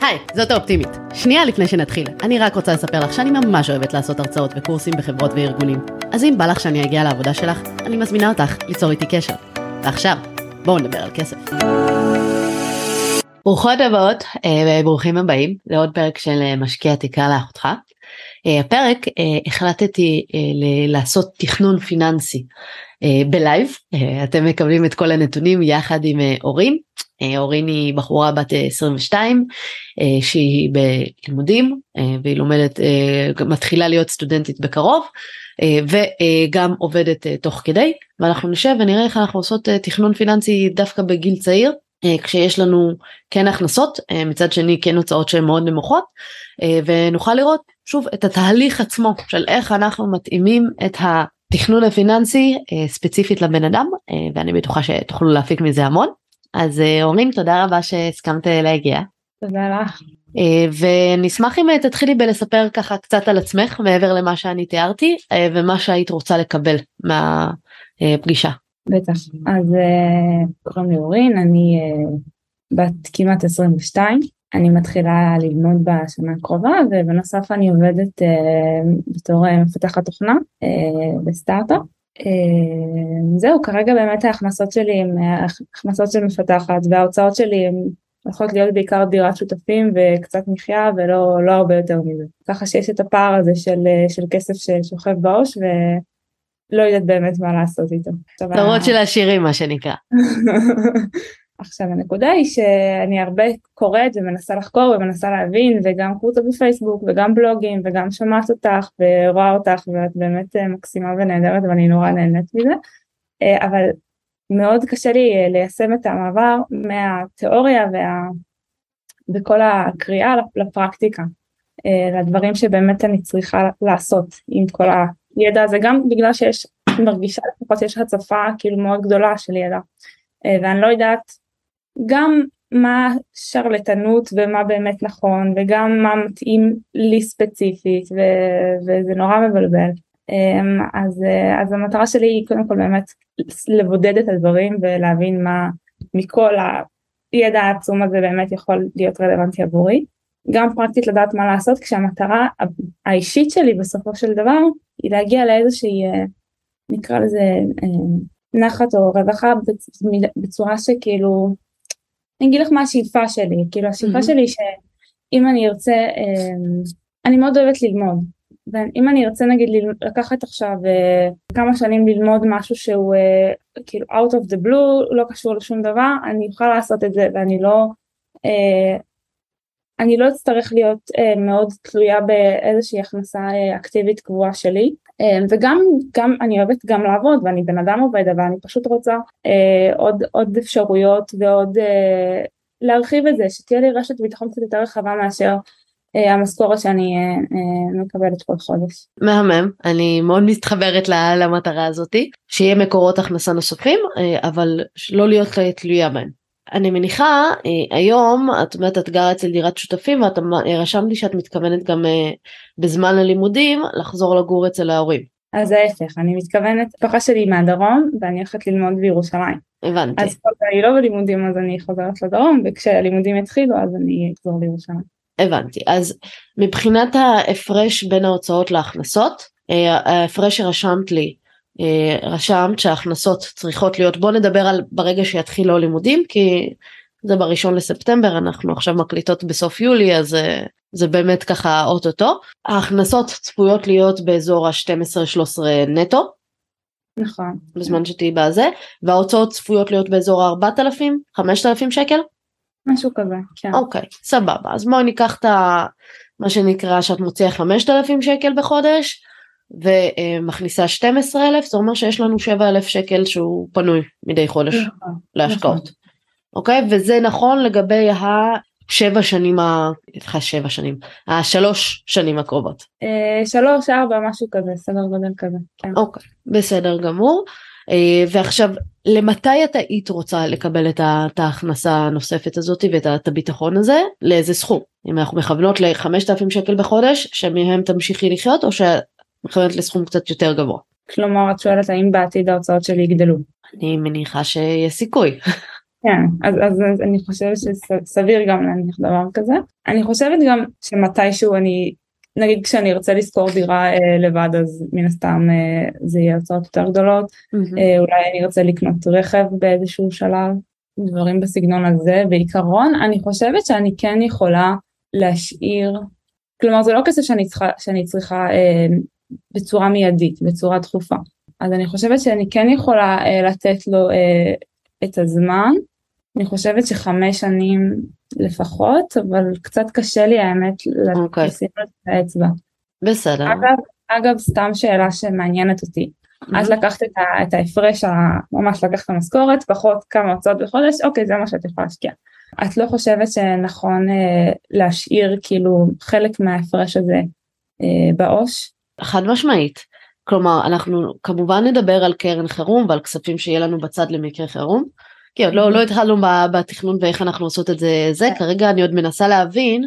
היי, זאת האופטימית. שנייה לפני שנתחיל, אני רק רוצה לספר לך שאני ממש אוהבת לעשות הרצאות וקורסים בחברות וארגונים. אז אם בא לך שאני אגיע לעבודה שלך, אני מזמינה אותך ליצור איתי קשר. ועכשיו, בואו נדבר על כסף. ברוכות הבאות וברוכים הבאים לעוד פרק של אה, משקיע תקרא לאחותך. אה, הפרק אה, החלטתי לעשות תכנון פיננסי בלייב, אתם מקבלים את כל הנתונים יחד עם אורין. אורין היא בחורה בת 22 שהיא בלימודים והיא לומדת, מתחילה להיות סטודנטית בקרוב וגם עובדת תוך כדי. ואנחנו נשב ונראה איך אנחנו עושות תכנון פיננסי דווקא בגיל צעיר. אה, כשיש לנו כן הכנסות אה, מצד שני כן הוצאות שהן מאוד נמוכות אה, ונוכל לראות שוב את התהליך עצמו של איך אנחנו מתאימים את התכנון הפיננסי ספציפית לבן אדם ואני בטוחה שתוכלו להפיק מזה המון אז אורין תודה רבה שהסכמת להגיע. תודה לך. ונשמח אם תתחילי בלספר ככה קצת על עצמך מעבר למה שאני תיארתי ומה שהיית רוצה לקבל מהפגישה. בטח. אז אה, קוראים לי אורין, אני אה, בת כמעט 22, אני מתחילה ללמוד בשנה הקרובה ובנוסף אני עובדת אה, בתור מפתחת תוכנה בסטארט-אפ. זהו, כרגע באמת ההכנסות שלי הן הכנסות של מפתחת וההוצאות שלי הן הולכות להיות בעיקר דירת שותפים וקצת מחיה ולא לא הרבה יותר מזה. ככה שיש את הפער הזה של, של כסף ששוכב בעו"ש. לא יודעת באמת מה לעשות איתו. צרות של עשירים מה שנקרא. עכשיו הנקודה היא שאני הרבה קוראת ומנסה לחקור ומנסה להבין וגם קבוצות בפייסבוק וגם בלוגים וגם שומעת אותך ורואה אותך ואת באמת אה, מקסימה ונהדרת ואני נורא נהנית מזה אה, אבל מאוד קשה לי אה, ליישם את המעבר מהתיאוריה וה... וכל הקריאה לפרקטיקה לדברים שבאמת אני צריכה לעשות עם כל. ידע הזה גם בגלל שיש, מרגישה לפחות שיש הצפה כאילו מאוד גדולה של ידע אה, ואני לא יודעת גם מה שרלטנות ומה באמת נכון וגם מה מתאים לי ספציפית ו- וזה נורא מבלבל אמ, אז, אה, אז המטרה שלי היא קודם כל באמת לבודד את הדברים ולהבין מה מכל הידע העצום הזה באמת יכול להיות רלוונטי עבורי. גם פרקטית לדעת מה לעשות כשהמטרה האישית שלי בסופו של דבר היא להגיע לאיזושהי אה, נקרא לזה אה, נחת או רווחה בצורה שכאילו אני אגיד לך מה השאיפה שלי כאילו השאיפה mm-hmm. שלי שאם אני ארצה אה, אני מאוד אוהבת ללמוד ואם אני ארצה נגיד לקחת עכשיו כמה שנים ללמוד משהו שהוא כאילו out of the blue לא קשור לשום דבר אני אוכל לעשות את זה ואני לא אני לא אצטרך להיות uh, מאוד תלויה באיזושהי הכנסה uh, אקטיבית קבועה שלי uh, וגם גם אני אוהבת גם לעבוד ואני בן אדם עובד אבל אני פשוט רוצה uh, עוד עוד אפשרויות ועוד uh, להרחיב את זה שתהיה לי רשת ביטחון קצת יותר רחבה מאשר uh, המשכורת שאני uh, uh, מקבלת כל חודש. מהמם אני מאוד מתחברת למטרה הזאתי שיהיה מקורות הכנסה נוספים אבל לא להיות תלויה בהם. אני מניחה אה, היום את אומרת את גרה אצל דירת שותפים ואת רשמת לי שאת מתכוונת גם אה, בזמן הלימודים לחזור לגור אצל ההורים. אז ההפך אני מתכוונת פחה שלי מהדרום ואני הולכת ללמוד בירושלים. הבנתי. אז כל אני לא בלימודים אז אני חוזרת לדרום וכשהלימודים יתחילו אז אני אחזור לירושלים. הבנתי אז מבחינת ההפרש בין ההוצאות להכנסות אה, ההפרש שרשמת לי אה, רשמת שההכנסות צריכות להיות בוא נדבר על ברגע שיתחילו הלימודים כי זה בראשון לספטמבר אנחנו עכשיו מקליטות בסוף יולי אז אה, זה באמת ככה אוטוטו ההכנסות צפויות להיות באזור ה-12-13 נטו. נכון. בזמן שתהיי בזה וההוצאות צפויות להיות באזור ה-4,000-5,000 שקל? משהו כזה, כן. אוקיי, סבבה. אז בואי ניקח את ה... מה שנקרא שאת מוציאה 5,000 שקל בחודש, ומכניסה 12 אלף זה אומר שיש לנו 7 אלף שקל שהוא פנוי מדי חודש נכון, להשקעות. נכון. אוקיי וזה נכון לגבי השבע שנים, ה... שבע שנים, השלוש שנים הקרובות. אה, שלוש ארבע משהו כזה סדר גודל כזה. כן. אוקיי בסדר גמור. אה, ועכשיו למתי את היית רוצה לקבל את ההכנסה הנוספת הזאת ואת הביטחון הזה לאיזה סכום אם אנחנו מכוונות ל-5,000 שקל בחודש שמהם תמשיכי לחיות או מכוונת לסכום קצת יותר גבוה. כלומר את שואלת האם בעתיד ההוצאות שלי יגדלו. אני מניחה שיש סיכוי. כן, אז, אז, אז אני חושבת שסביר גם להניח דבר כזה. אני חושבת גם שמתישהו אני, נגיד כשאני ארצה לשכור דירה אה, לבד אז מן הסתם אה, זה יהיה הוצאות יותר גדולות. Mm-hmm. אה, אולי אני ארצה לקנות רכב באיזשהו שלב, דברים בסגנון הזה. בעיקרון אני חושבת שאני כן יכולה להשאיר, כלומר זה לא כסף שאני צריכה, שאני צריכה אה, בצורה מיידית, בצורה דחופה. אז אני חושבת שאני כן יכולה אה, לתת לו אה, את הזמן. אני חושבת שחמש שנים לפחות, אבל קצת קשה לי האמת okay. אוקיי. לשים את האצבע. בסדר. אגב, אגב, סתם שאלה שמעניינת אותי. Mm-hmm. את לקחת את, ה, את ההפרש, ממש לקחת את המשכורת, פחות כמה הוצאות בחודש, אוקיי, זה מה שאת יכולה להשקיע. את לא חושבת שנכון אה, להשאיר כאילו חלק מההפרש הזה אה, בעו"ש? חד משמעית. כלומר, אנחנו כמובן נדבר על קרן חירום ועל כספים שיהיה לנו בצד למקרה חירום. כי עוד לא, לא התחלנו בתכנון ואיך אנחנו עושות את זה, זה כרגע אני עוד מנסה להבין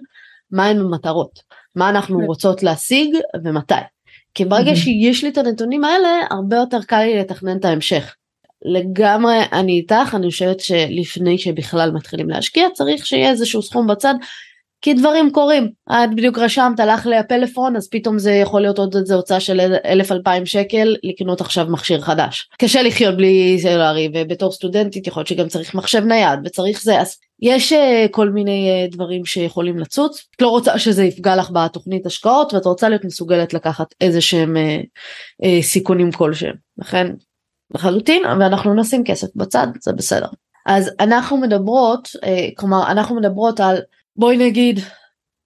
מהן המטרות, מה אנחנו רוצות להשיג ומתי. כי ברגע שיש לי את הנתונים האלה, הרבה יותר קל לי לתכנן את ההמשך. לגמרי אני איתך, אני חושבת שלפני שבכלל מתחילים להשקיע צריך שיהיה איזשהו סכום בצד כי דברים קורים, את בדיוק רשמת, הלך לי הפלאפון, אז פתאום זה יכול להיות עוד איזה הוצאה של אלף אלפיים שקל לקנות עכשיו מכשיר חדש. קשה לחיות בלי סלולרי, ובתור סטודנטית יכול להיות שגם צריך מחשב נייד, וצריך זה, אז יש uh, כל מיני uh, דברים שיכולים לצוץ. את לא רוצה שזה יפגע לך בתוכנית השקעות, ואת רוצה להיות מסוגלת לקחת איזה שהם uh, uh, סיכונים כלשהם. לכן, לחלוטין, ואנחנו נשים כסף בצד, זה בסדר. אז אנחנו מדברות, uh, כלומר, אנחנו מדברות על בואי נגיד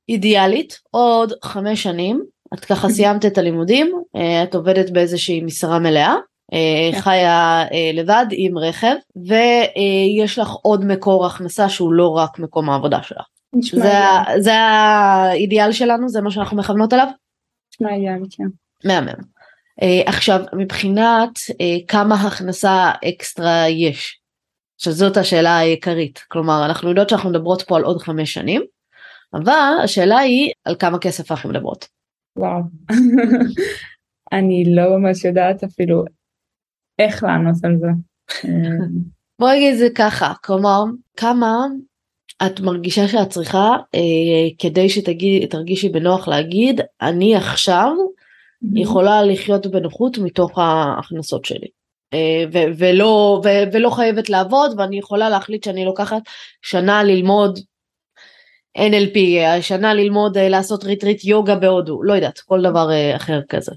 אידיאלית עוד חמש שנים את ככה סיימת את הלימודים אה, את עובדת באיזושהי משרה מלאה אה, כן. חיה אה, לבד עם רכב ויש לך עוד מקור הכנסה שהוא לא רק מקום העבודה שלך. זה, זה האידיאל שלנו זה מה שאנחנו מכוונות עליו? נשמע אידיאל כן. מהמם. עכשיו מבחינת כמה הכנסה אקסטרה יש שזאת השאלה העיקרית. כלומר, אנחנו יודעות שאנחנו מדברות פה על עוד חמש שנים, אבל השאלה היא על כמה כסף אנחנו מדברות. וואו, אני לא ממש יודעת אפילו איך לענות על זה. בוא נגיד את זה ככה, כלומר, כמה את מרגישה שאת צריכה אה, כדי שתרגישי בנוח להגיד, אני עכשיו יכולה לחיות בנוחות מתוך ההכנסות שלי. אה, ו- ולא, ו- ולא חייבת לעבוד ואני יכולה להחליט שאני לוקחת שנה ללמוד NLP, שנה ללמוד אה, לעשות retreat יוגה בהודו, לא יודעת, כל דבר אה, אחר כזה.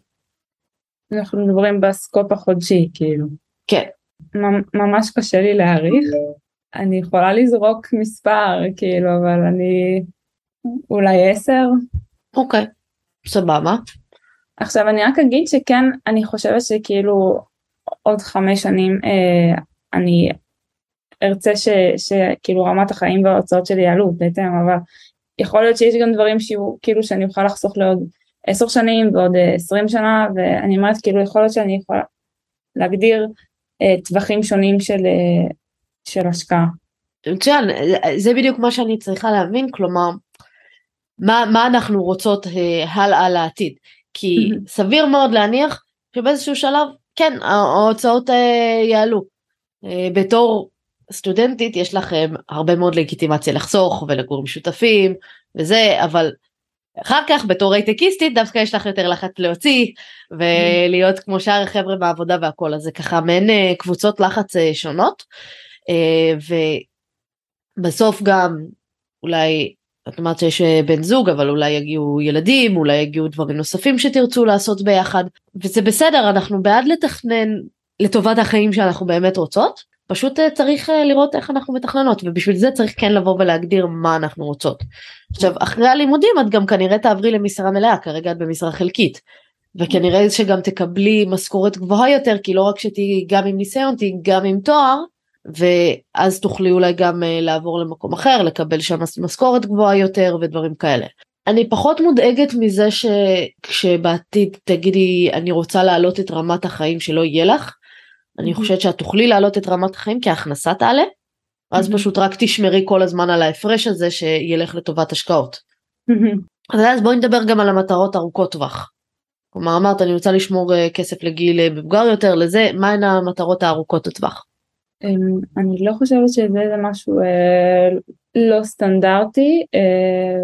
אנחנו מדברים ב scope החודשי כאילו. כן. ממש קשה לי להעריך, אני יכולה לזרוק מספר כאילו אבל אני אולי עשר. אוקיי, סבבה. עכשיו אני רק אגיד שכן אני חושבת שכאילו עוד חמש שנים אה, אני ארצה ש, שכאילו רמת החיים וההוצאות שלי יעלו בהתאם אבל יכול להיות שיש גם דברים שיהיו כאילו שאני אוכל לחסוך לעוד עשר שנים ועוד אה, עשרים שנה ואני אומרת כאילו יכול להיות שאני יכולה להגדיר אה, טווחים שונים של, אה, של השקעה. מצוין, זה בדיוק מה שאני צריכה להבין, כלומר, מה, מה אנחנו רוצות אה, הלאה לעתיד. כי סביר מאוד להניח שבאיזשהו שלב כן, ההוצאות אה, יעלו. אה, בתור סטודנטית יש לכם הרבה מאוד לגיטימציה לחסוך ולגור עם שותפים וזה, אבל אחר כך בתור הייטקיסטית דווקא יש לך יותר לחץ להוציא ולהיות כמו שאר החבר'ה בעבודה והכל, אז זה ככה מעין אה, קבוצות לחץ שונות. ובסוף גם אולי את אומרת שיש אה, בן זוג אבל אולי יגיעו ילדים אולי יגיעו דברים נוספים שתרצו לעשות ביחד וזה בסדר אנחנו בעד לתכנן לטובת החיים שאנחנו באמת רוצות פשוט אה, צריך אה, לראות איך אנחנו מתכננות ובשביל זה צריך כן לבוא ולהגדיר מה אנחנו רוצות. עכשיו אחרי הלימודים את גם כנראה תעברי למשרה מלאה כרגע את במשרה חלקית וכנראה שגם תקבלי משכורת גבוהה יותר כי לא רק שתהיי גם עם ניסיון תהיי גם עם תואר ואז תוכלי אולי גם אה, לעבור למקום אחר, לקבל שם משכורת גבוהה יותר ודברים כאלה. אני פחות מודאגת מזה שכשבעתיד תגידי אני רוצה להעלות את רמת החיים שלא יהיה לך, אני חושבת שאת תוכלי להעלות את רמת החיים כי ההכנסה תעלה, אז פשוט רק תשמרי כל הזמן על ההפרש הזה שילך לטובת השקעות. אז בואי נדבר גם על המטרות ארוכות טווח. כלומר אמרת אני רוצה לשמור אה, כסף לגיל מבוגר יותר לזה, מהן המטרות הארוכות הטווח? אמ, אני לא חושבת שזה זה משהו אה, לא סטנדרטי. אה,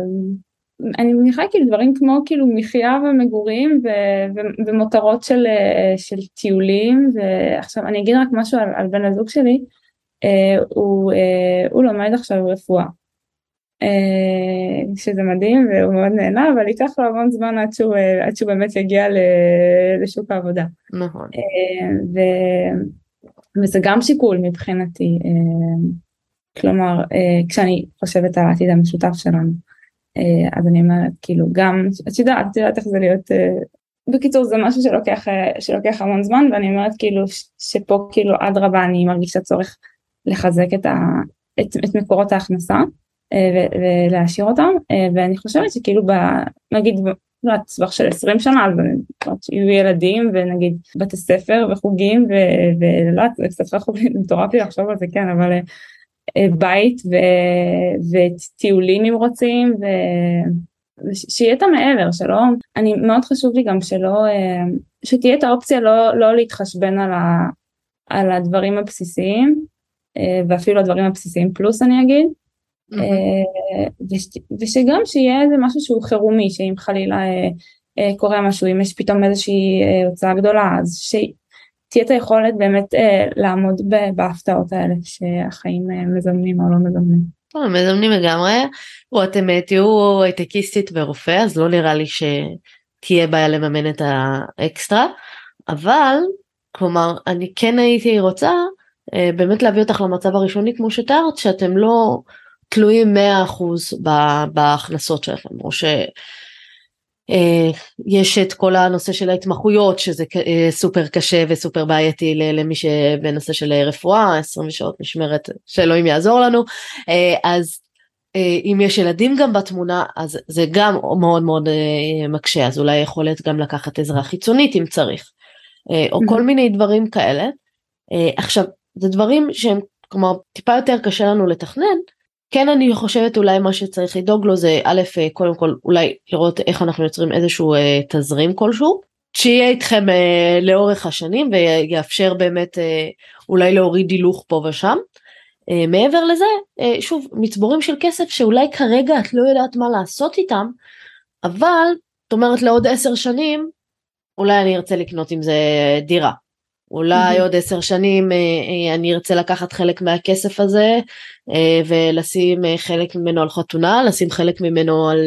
אני מניחה כאילו דברים כמו כאילו מחיה ומגורים ו- ו- ומותרות של, אה, של טיולים ועכשיו אני אגיד רק משהו על, על בן הזוג שלי אה, הוא, אה, הוא לומד עכשיו רפואה אה, שזה מדהים והוא מאוד נהנה אבל ייקח לו המון זמן עד שהוא, אה, עד שהוא באמת יגיע לשוק העבודה. נכון. אה, ו... וזה גם שיקול מבחינתי, אה, כלומר אה, כשאני חושבת על העתיד המשותף שלנו, אה, אז אני אומרת כאילו גם, את יודעת, את יודעת איך זה להיות, בקיצור זה משהו שלוקח, שלוקח המון זמן ואני אומרת כאילו שפה כאילו אדרבה אני מרגישה צורך לחזק את, ה, את, את מקורות ההכנסה ולהשאיר אותם ואני חושבת שכאילו ב, נגיד לא יודעת, טווח של 20 שנה, אז יהיו ילדים ונגיד בתי ספר וחוגים ולא יודעת, זה קצת רחוק, מטורף לי לחשוב על זה, כן, אבל אה, בית וטיולים אם רוצים, ושיהיה את המעבר, שלא, אני מאוד חשוב לי גם שלא, אה, שתהיה את האופציה לא, לא להתחשבן על, ה, על הדברים הבסיסיים, אה, ואפילו הדברים הבסיסיים פלוס אני אגיד, אה, ושגם שיהיה איזה משהו שהוא חירומי, שאם חלילה אה, אה, קורה משהו, אם יש פתאום איזושהי הוצאה גדולה, אז שתהיה את היכולת באמת לעמוד בהפתעות האלה שהחיים מזמנים או לא מזמנים. מזמנים לגמרי, או אתם תהיו הייטקיסטית ורופא, אז לא נראה לי שתהיה בעיה לממן את האקסטרה, אבל, כלומר, אני כן הייתי רוצה באמת להביא אותך למצב הראשוני כמו שתיארת, שאתם לא... תלויים 100% בהכנסות שלכם, או שיש אה, את כל הנושא של ההתמחויות שזה אה, סופר קשה וסופר בעייתי למי שבנושא של רפואה, 20 שעות משמרת שאלוהים יעזור לנו, אה, אז אם יש ילדים גם בתמונה אז זה גם מאוד מאוד מקשה, אז אולי יכולת גם לקחת עזרה חיצונית אם צריך, או כל מיני דברים כאלה. עכשיו, זה דברים שהם, כלומר, טיפה יותר קשה לנו לתכנן, כן אני חושבת אולי מה שצריך לדאוג לו זה א' קודם כל אולי לראות איך אנחנו יוצרים איזשהו אה, תזרים כלשהו שיהיה איתכם אה, לאורך השנים ויאפשר באמת אה, אולי להוריד הילוך פה ושם. אה, מעבר לזה אה, שוב מצבורים של כסף שאולי כרגע את לא יודעת מה לעשות איתם אבל את אומרת לעוד עשר שנים אולי אני ארצה לקנות עם זה דירה אולי mm-hmm. עוד עשר שנים אה, אה, אני ארצה לקחת חלק מהכסף הזה אה, ולשים חלק ממנו על חתונה, לשים חלק ממנו על,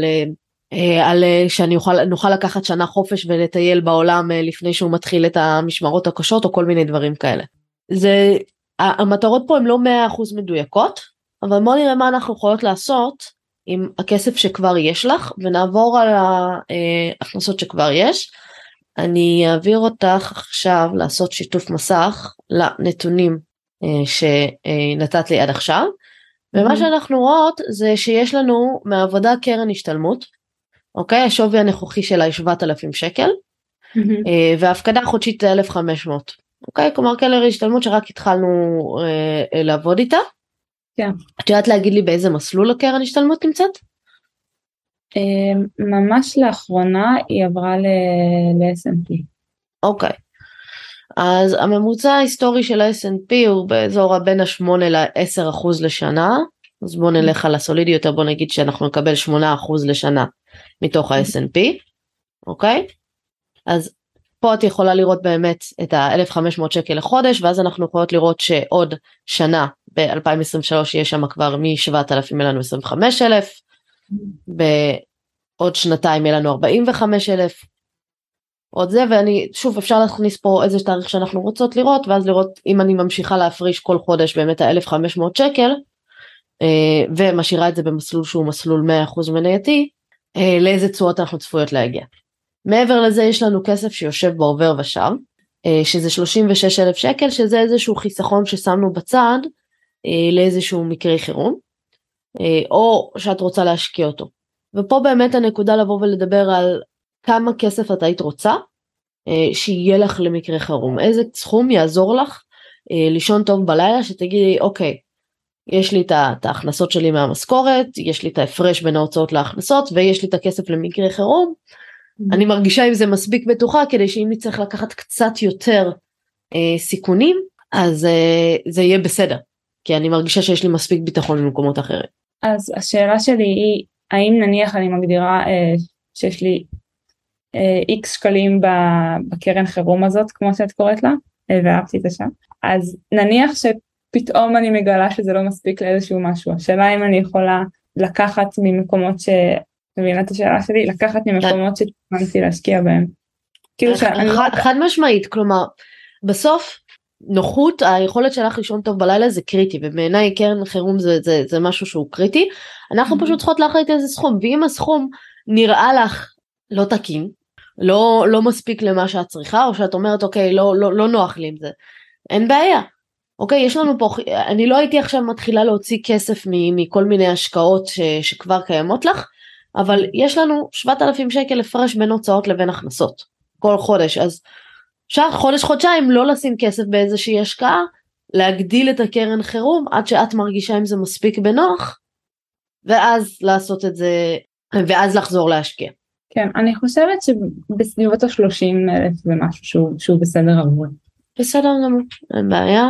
על שאני אוכל, נוכל לקחת שנה חופש ולטייל בעולם לפני שהוא מתחיל את המשמרות הקשות או כל מיני דברים כאלה. זה, המטרות פה הן לא 100% מדויקות, אבל בוא נראה מה אנחנו יכולות לעשות עם הכסף שכבר יש לך ונעבור על ההכנסות שכבר יש. אני אעביר אותך עכשיו לעשות שיתוף מסך לנתונים אה, שנתת לי עד עכשיו. ומה mm-hmm. שאנחנו רואות זה שיש לנו מעבודה קרן השתלמות, אוקיי? השווי הנכוחי שלה היא 7,000 שקל, mm-hmm. אה, וההפקדה החודשית זה 1,500, אוקיי? כלומר קרן השתלמות שרק התחלנו אה, לעבוד איתה. כן. את יודעת להגיד לי באיזה מסלול הקרן השתלמות נמצאת? אמ, ממש לאחרונה היא עברה ל-S&P. אוקיי. אז הממוצע ההיסטורי של ה-S&P הוא באזור הבין ה-8 ל-10 אחוז לשנה, אז בוא נלך על הסולידי יותר, בוא נגיד שאנחנו נקבל 8 אחוז לשנה מתוך ה-S&P, אוקיי? אז פה את יכולה לראות באמת את ה-1500 שקל לחודש, ואז אנחנו יכולות לראות שעוד שנה ב-2023 יש שם כבר מ-7,000 אלינו לנו 25,000, בעוד שנתיים יהיה לנו 45 אלף עוד זה ואני שוב אפשר להכניס פה איזה תאריך שאנחנו רוצות לראות ואז לראות אם אני ממשיכה להפריש כל חודש באמת ה-1500 שקל אה, ומשאירה את זה במסלול שהוא מסלול 100% מנייתי אה, לאיזה תשואות אנחנו צפויות להגיע. מעבר לזה יש לנו כסף שיושב בעובר ושב אה, שזה 36 אלף שקל שזה איזשהו חיסכון ששמנו בצד לאיזשהו מקרה חירום. אה, או שאת רוצה להשקיע אותו. ופה באמת הנקודה לבוא ולדבר על כמה כסף את היית רוצה אה, שיהיה לך למקרה חירום, איזה סכום יעזור לך אה, לישון טוב בלילה שתגידי אוקיי יש לי את ההכנסות שלי מהמשכורת, יש לי את ההפרש בין ההוצאות להכנסות ויש לי את הכסף למקרה חירום, mm-hmm. אני מרגישה עם זה מספיק בטוחה כדי שאם נצטרך לקחת קצת יותר אה, סיכונים אז uh, זה יהיה בסדר, כי אני מרגישה שיש לי מספיק ביטחון במקומות אחרים. אז השאלה שלי היא, האם נניח אני מגדירה אה, שיש לי איקס אה, שקלים בקרן חירום הזאת, כמו שאת קוראת לה, אה, ואהבתי את השם, אז נניח שפתאום אני מגלה שזה לא מספיק לאיזשהו משהו, השאלה אם אני יכולה לקחת ממקומות ש... מבינה את השאלה שלי? לקחת ממקומות שתכננתי להשקיע בהם. כאילו שאני... חד, חד משמעית, כלומר, בסוף נוחות היכולת שלך לישון טוב בלילה זה קריטי ובעיניי קרן חירום זה, זה, זה משהו שהוא קריטי. אנחנו mm-hmm. פשוט צריכות להחליט איזה סכום ואם הסכום נראה לך לא תקין לא לא מספיק למה שאת צריכה או שאת אומרת אוקיי לא לא לא נוח לי עם זה אין בעיה. אוקיי יש לנו פה אני לא הייתי עכשיו מתחילה להוציא כסף מכל מיני השקעות ש, שכבר קיימות לך אבל יש לנו 7,000 שקל הפרש בין הוצאות לבין הכנסות כל חודש. אז אפשר חודש חודשיים לא לשים כסף באיזושהי השקעה להגדיל את הקרן חירום עד שאת מרגישה אם זה מספיק בנוח ואז לעשות את זה ואז לחזור להשקיע. כן אני חושבת שבסביבות ה-30 אלף זה משהו שהוא, שהוא בסדר עבורי. בסדר גמור אין בעיה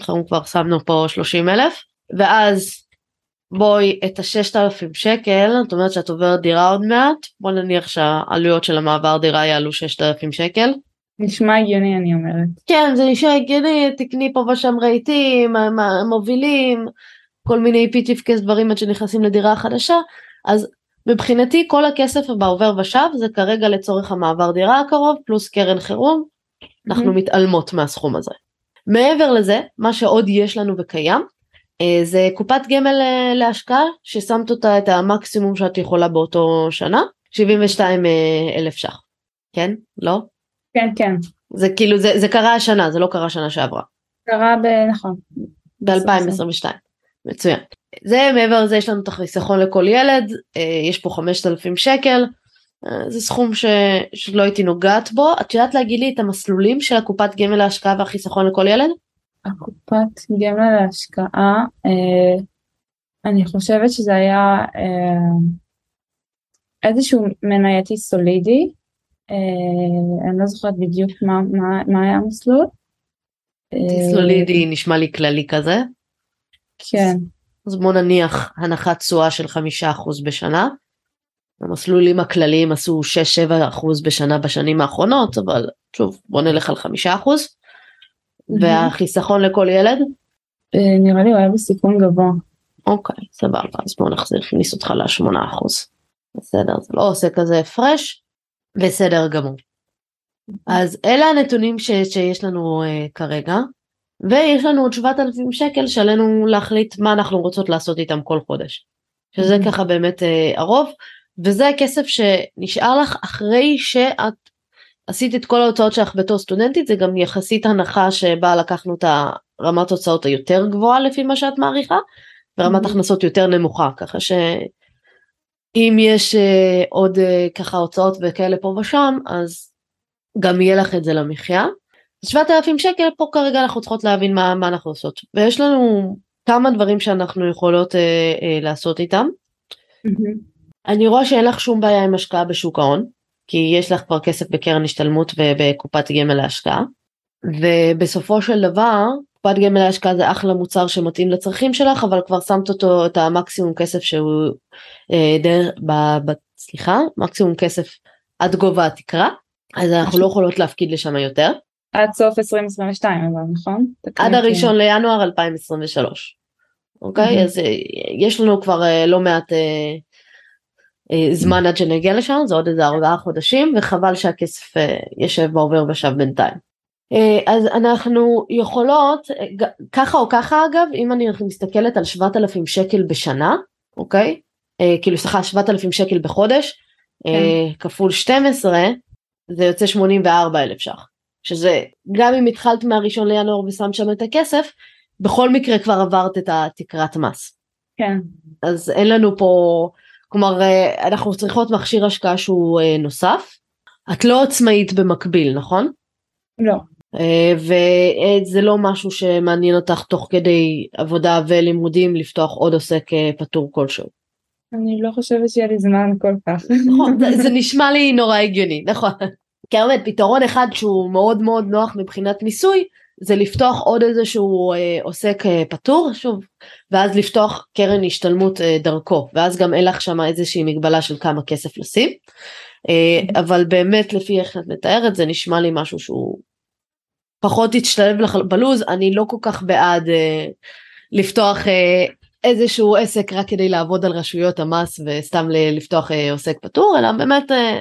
חירום כבר שמנו פה 30 אלף ואז בואי את ה-6,000 שקל את אומרת שאת עוברת דירה עוד מעט בוא נניח שהעלויות של המעבר דירה יעלו 6,000 שקל נשמע הגיוני אני אומרת. כן זה נשמע הגיוני תקני פה ושם רהיטים מובילים כל מיני פיצ'יפקס דברים עד שנכנסים לדירה חדשה אז מבחינתי כל הכסף בעובר ושב זה כרגע לצורך המעבר דירה הקרוב פלוס קרן חירום אנחנו mm-hmm. מתעלמות מהסכום הזה. מעבר לזה מה שעוד יש לנו וקיים אה, זה קופת גמל אה, להשקעה ששמת אותה את המקסימום שאת יכולה באותו שנה 72 אה, אלף ש"ח כן לא כן כן. זה כאילו זה, זה קרה השנה זה לא קרה שנה שעברה. קרה ב... נכון. ב-2022. מצוין. זה מעבר לזה יש לנו את החיסכון לכל ילד אה, יש פה 5,000 שקל אה, זה סכום ש... שלא הייתי נוגעת בו את יודעת להגיד לי את המסלולים של הקופת גמל להשקעה והחיסכון לכל ילד? הקופת גמל להשקעה אה, אני חושבת שזה היה אה, איזשהו מנייתי סולידי אני לא זוכרת בדיוק מה, מה, מה היה המסלול. סולידי נשמע לי כללי כזה. כן. אז בוא נניח הנחת תשואה של חמישה אחוז בשנה. המסלולים הכלליים עשו 6-7 אחוז בשנה בשנים האחרונות אבל שוב בוא נלך על חמישה אחוז. והחיסכון לכל ילד? אה, נראה לי הוא היה בסיכון גבוה. אוקיי סבבה אז בוא נחזיר נכניס אותך לשמונה אחוז. בסדר זה לא עושה כזה הפרש. בסדר גמור. אז אלה הנתונים ש, שיש לנו uh, כרגע ויש לנו עוד 7,000 שקל שעלינו להחליט מה אנחנו רוצות לעשות איתם כל חודש. שזה mm-hmm. ככה באמת uh, הרוב וזה הכסף שנשאר לך אחרי שאת עשית את כל ההוצאות שלך בתור סטודנטית זה גם יחסית הנחה שבה לקחנו את הרמת הוצאות היותר גבוהה לפי מה שאת מעריכה ורמת mm-hmm. הכנסות יותר נמוכה ככה ש... אם יש uh, עוד uh, ככה הוצאות וכאלה פה ושם אז גם יהיה לך את זה למחיה. 7,000 שקל פה כרגע אנחנו צריכות להבין מה, מה אנחנו עושות ויש לנו כמה דברים שאנחנו יכולות uh, uh, לעשות איתם. Mm-hmm. אני רואה שאין לך שום בעיה עם השקעה בשוק ההון כי יש לך כבר כסף בקרן השתלמות ובקופת גמל להשקעה ובסופו של דבר קופת גמל להשקעה זה אחלה מוצר שמתאים לצרכים שלך אבל כבר שמת אותו את המקסימום כסף שהוא אה, דרך ב, ב, סליחה מקסימום כסף עד גובה התקרה אז אנחנו לא יכולות להפקיד לשם יותר. עד סוף 2022 אבל נכון? עד הראשון לינואר 2023. אוקיי אז אה, יש לנו כבר אה, לא מעט אה, אה, זמן עד שנגיע לשם זה עוד איזה ארבעה חודשים וחבל שהכסף אה, יושב בעובר ושב בינתיים. אה, אז אנחנו יכולות אה, ככה או ככה אגב אם אני מסתכלת על 7,000 שקל בשנה אוקיי אה, כאילו סליחה 7,000 שקל בחודש כן. כפול 12 זה יוצא 84 אלף ש"ח שזה גם אם התחלת מהראשון לינואר ושמת שם את הכסף בכל מקרה כבר עברת את התקרת מס. כן. אז אין לנו פה כלומר אנחנו צריכות מכשיר השקעה שהוא נוסף. את לא עצמאית במקביל נכון? לא. אה, וזה לא משהו שמעניין אותך תוך כדי עבודה ולימודים לפתוח עוד עוסק אה, פטור כלשהו. אני לא חושבת שיהיה לי זמן כל כך. נכון, זה, זה נשמע לי נורא הגיוני, נכון. כי באמת פתרון אחד שהוא מאוד מאוד נוח מבחינת מיסוי זה לפתוח עוד איזשהו אה, עוסק אה, פטור שוב ואז לפתוח קרן השתלמות אה, דרכו ואז גם אין לך שם איזושהי מגבלה של כמה כסף לשים אה, אבל באמת לפי איך את מתארת זה נשמע לי משהו שהוא פחות ישתלב לך בלוז אני לא כל כך בעד אה, לפתוח אה, איזשהו עסק רק כדי לעבוד על רשויות המס וסתם לפתוח אה, עוסק פטור אלא באמת אה,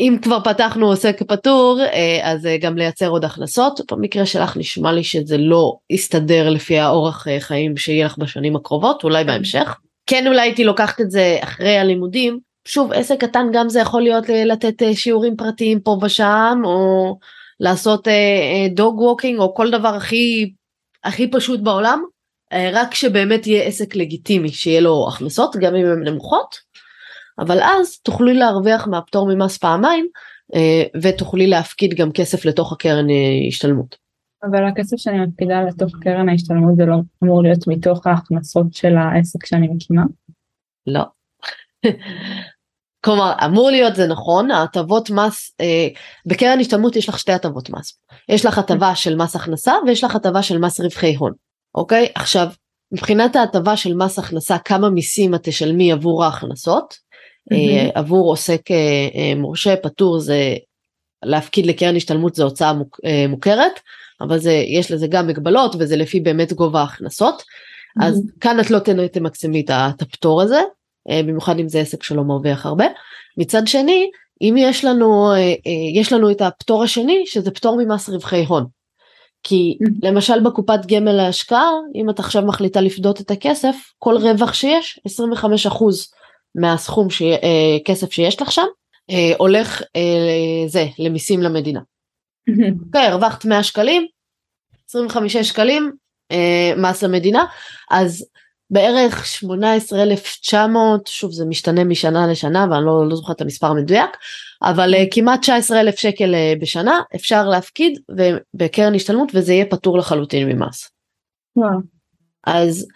אם כבר פתחנו עוסק פטור אה, אז אה, גם לייצר עוד הכנסות. במקרה שלך נשמע לי שזה לא יסתדר לפי האורח אה, חיים שיהיה לך בשנים הקרובות אולי בהמשך. כן אולי הייתי לוקחת את זה אחרי הלימודים. שוב עסק קטן גם זה יכול להיות לתת שיעורים פרטיים פה ושם או לעשות dog walking או כל דבר הכי הכי פשוט בעולם רק שבאמת יהיה עסק לגיטימי שיהיה לו הכנסות גם אם הן נמוכות אבל אז תוכלי להרוויח מהפטור ממס פעמיים אה, ותוכלי להפקיד גם כסף לתוך הקרן אה, השתלמות. אבל הכסף שאני מפקידה לתוך קרן ההשתלמות זה לא אמור להיות מתוך ההכנסות של העסק שאני מקימה? לא. כלומר אמור להיות זה נכון ההטבות מס אה, בקרן השתלמות יש לך שתי הטבות מס. יש לך הטבה של מס הכנסה ויש לך הטבה של מס רווחי הון אוקיי? עכשיו מבחינת ההטבה של מס הכנסה כמה מיסים את תשלמי עבור ההכנסות? mm-hmm. עבור עוסק אה, אה, מורשה פטור זה להפקיד לקרן השתלמות זה הוצאה מוק, מוכרת אבל זה יש לזה גם מגבלות וזה לפי באמת גובה ההכנסות. mm-hmm. אז כאן את לא תמקסמי את הפטור הזה במיוחד אם זה עסק שלא מרוויח הרבה מצד שני אם יש לנו יש לנו את הפטור השני שזה פטור ממס רווחי הון. כי mm-hmm. למשל בקופת גמל להשקעה אם את עכשיו מחליטה לפדות את הכסף כל רווח שיש 25 אחוז מהסכום ש... אה, כסף שיש לך שם אה, הולך אה, זה למיסים למדינה. אוקיי, הרווחת 100 שקלים, 25 שקלים מס למדינה, אז בערך 18,900, שוב זה משתנה משנה לשנה ואני לא, לא זוכרת את המספר המדויק, אבל כמעט 19,000 שקל בשנה אפשר להפקיד בקרן השתלמות וזה יהיה פטור לחלוטין ממס. אז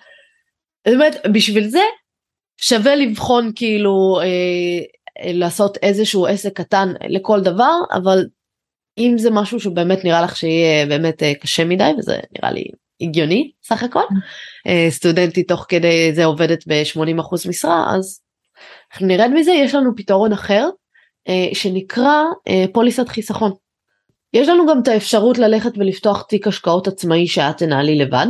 באמת בשביל זה שווה לבחון כאילו אה, לעשות איזשהו עסק קטן לכל דבר אבל אם זה משהו שבאמת נראה לך שיהיה באמת אה, קשה מדי וזה נראה לי הגיוני סך הכל. אה, סטודנטית תוך כדי זה עובדת ב-80% משרה אז נרד מזה. יש לנו פתרון אחר אה, שנקרא אה, פוליסת חיסכון. יש לנו גם את האפשרות ללכת ולפתוח תיק השקעות עצמאי שאת תנהלי לבד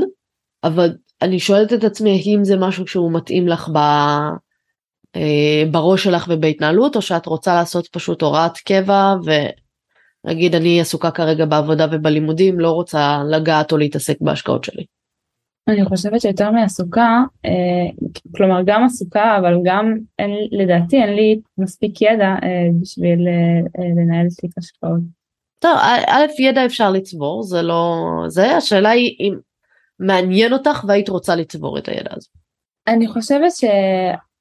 אבל אני שואלת את עצמי האם זה משהו שהוא מתאים לך ב... בראש שלך ובהתנהלות או שאת רוצה לעשות פשוט הוראת קבע ולהגיד אני עסוקה כרגע בעבודה ובלימודים לא רוצה לגעת או להתעסק בהשקעות שלי. אני חושבת שיותר מעסוקה אה, כלומר גם עסוקה אבל גם אין, לדעתי אין לי מספיק ידע אה, בשביל אה, לנהל תיק השקעות. טוב א' ידע אפשר לצבור זה לא זה השאלה היא אם מעניין אותך והיית רוצה לצבור את הידע הזה? אני חושבת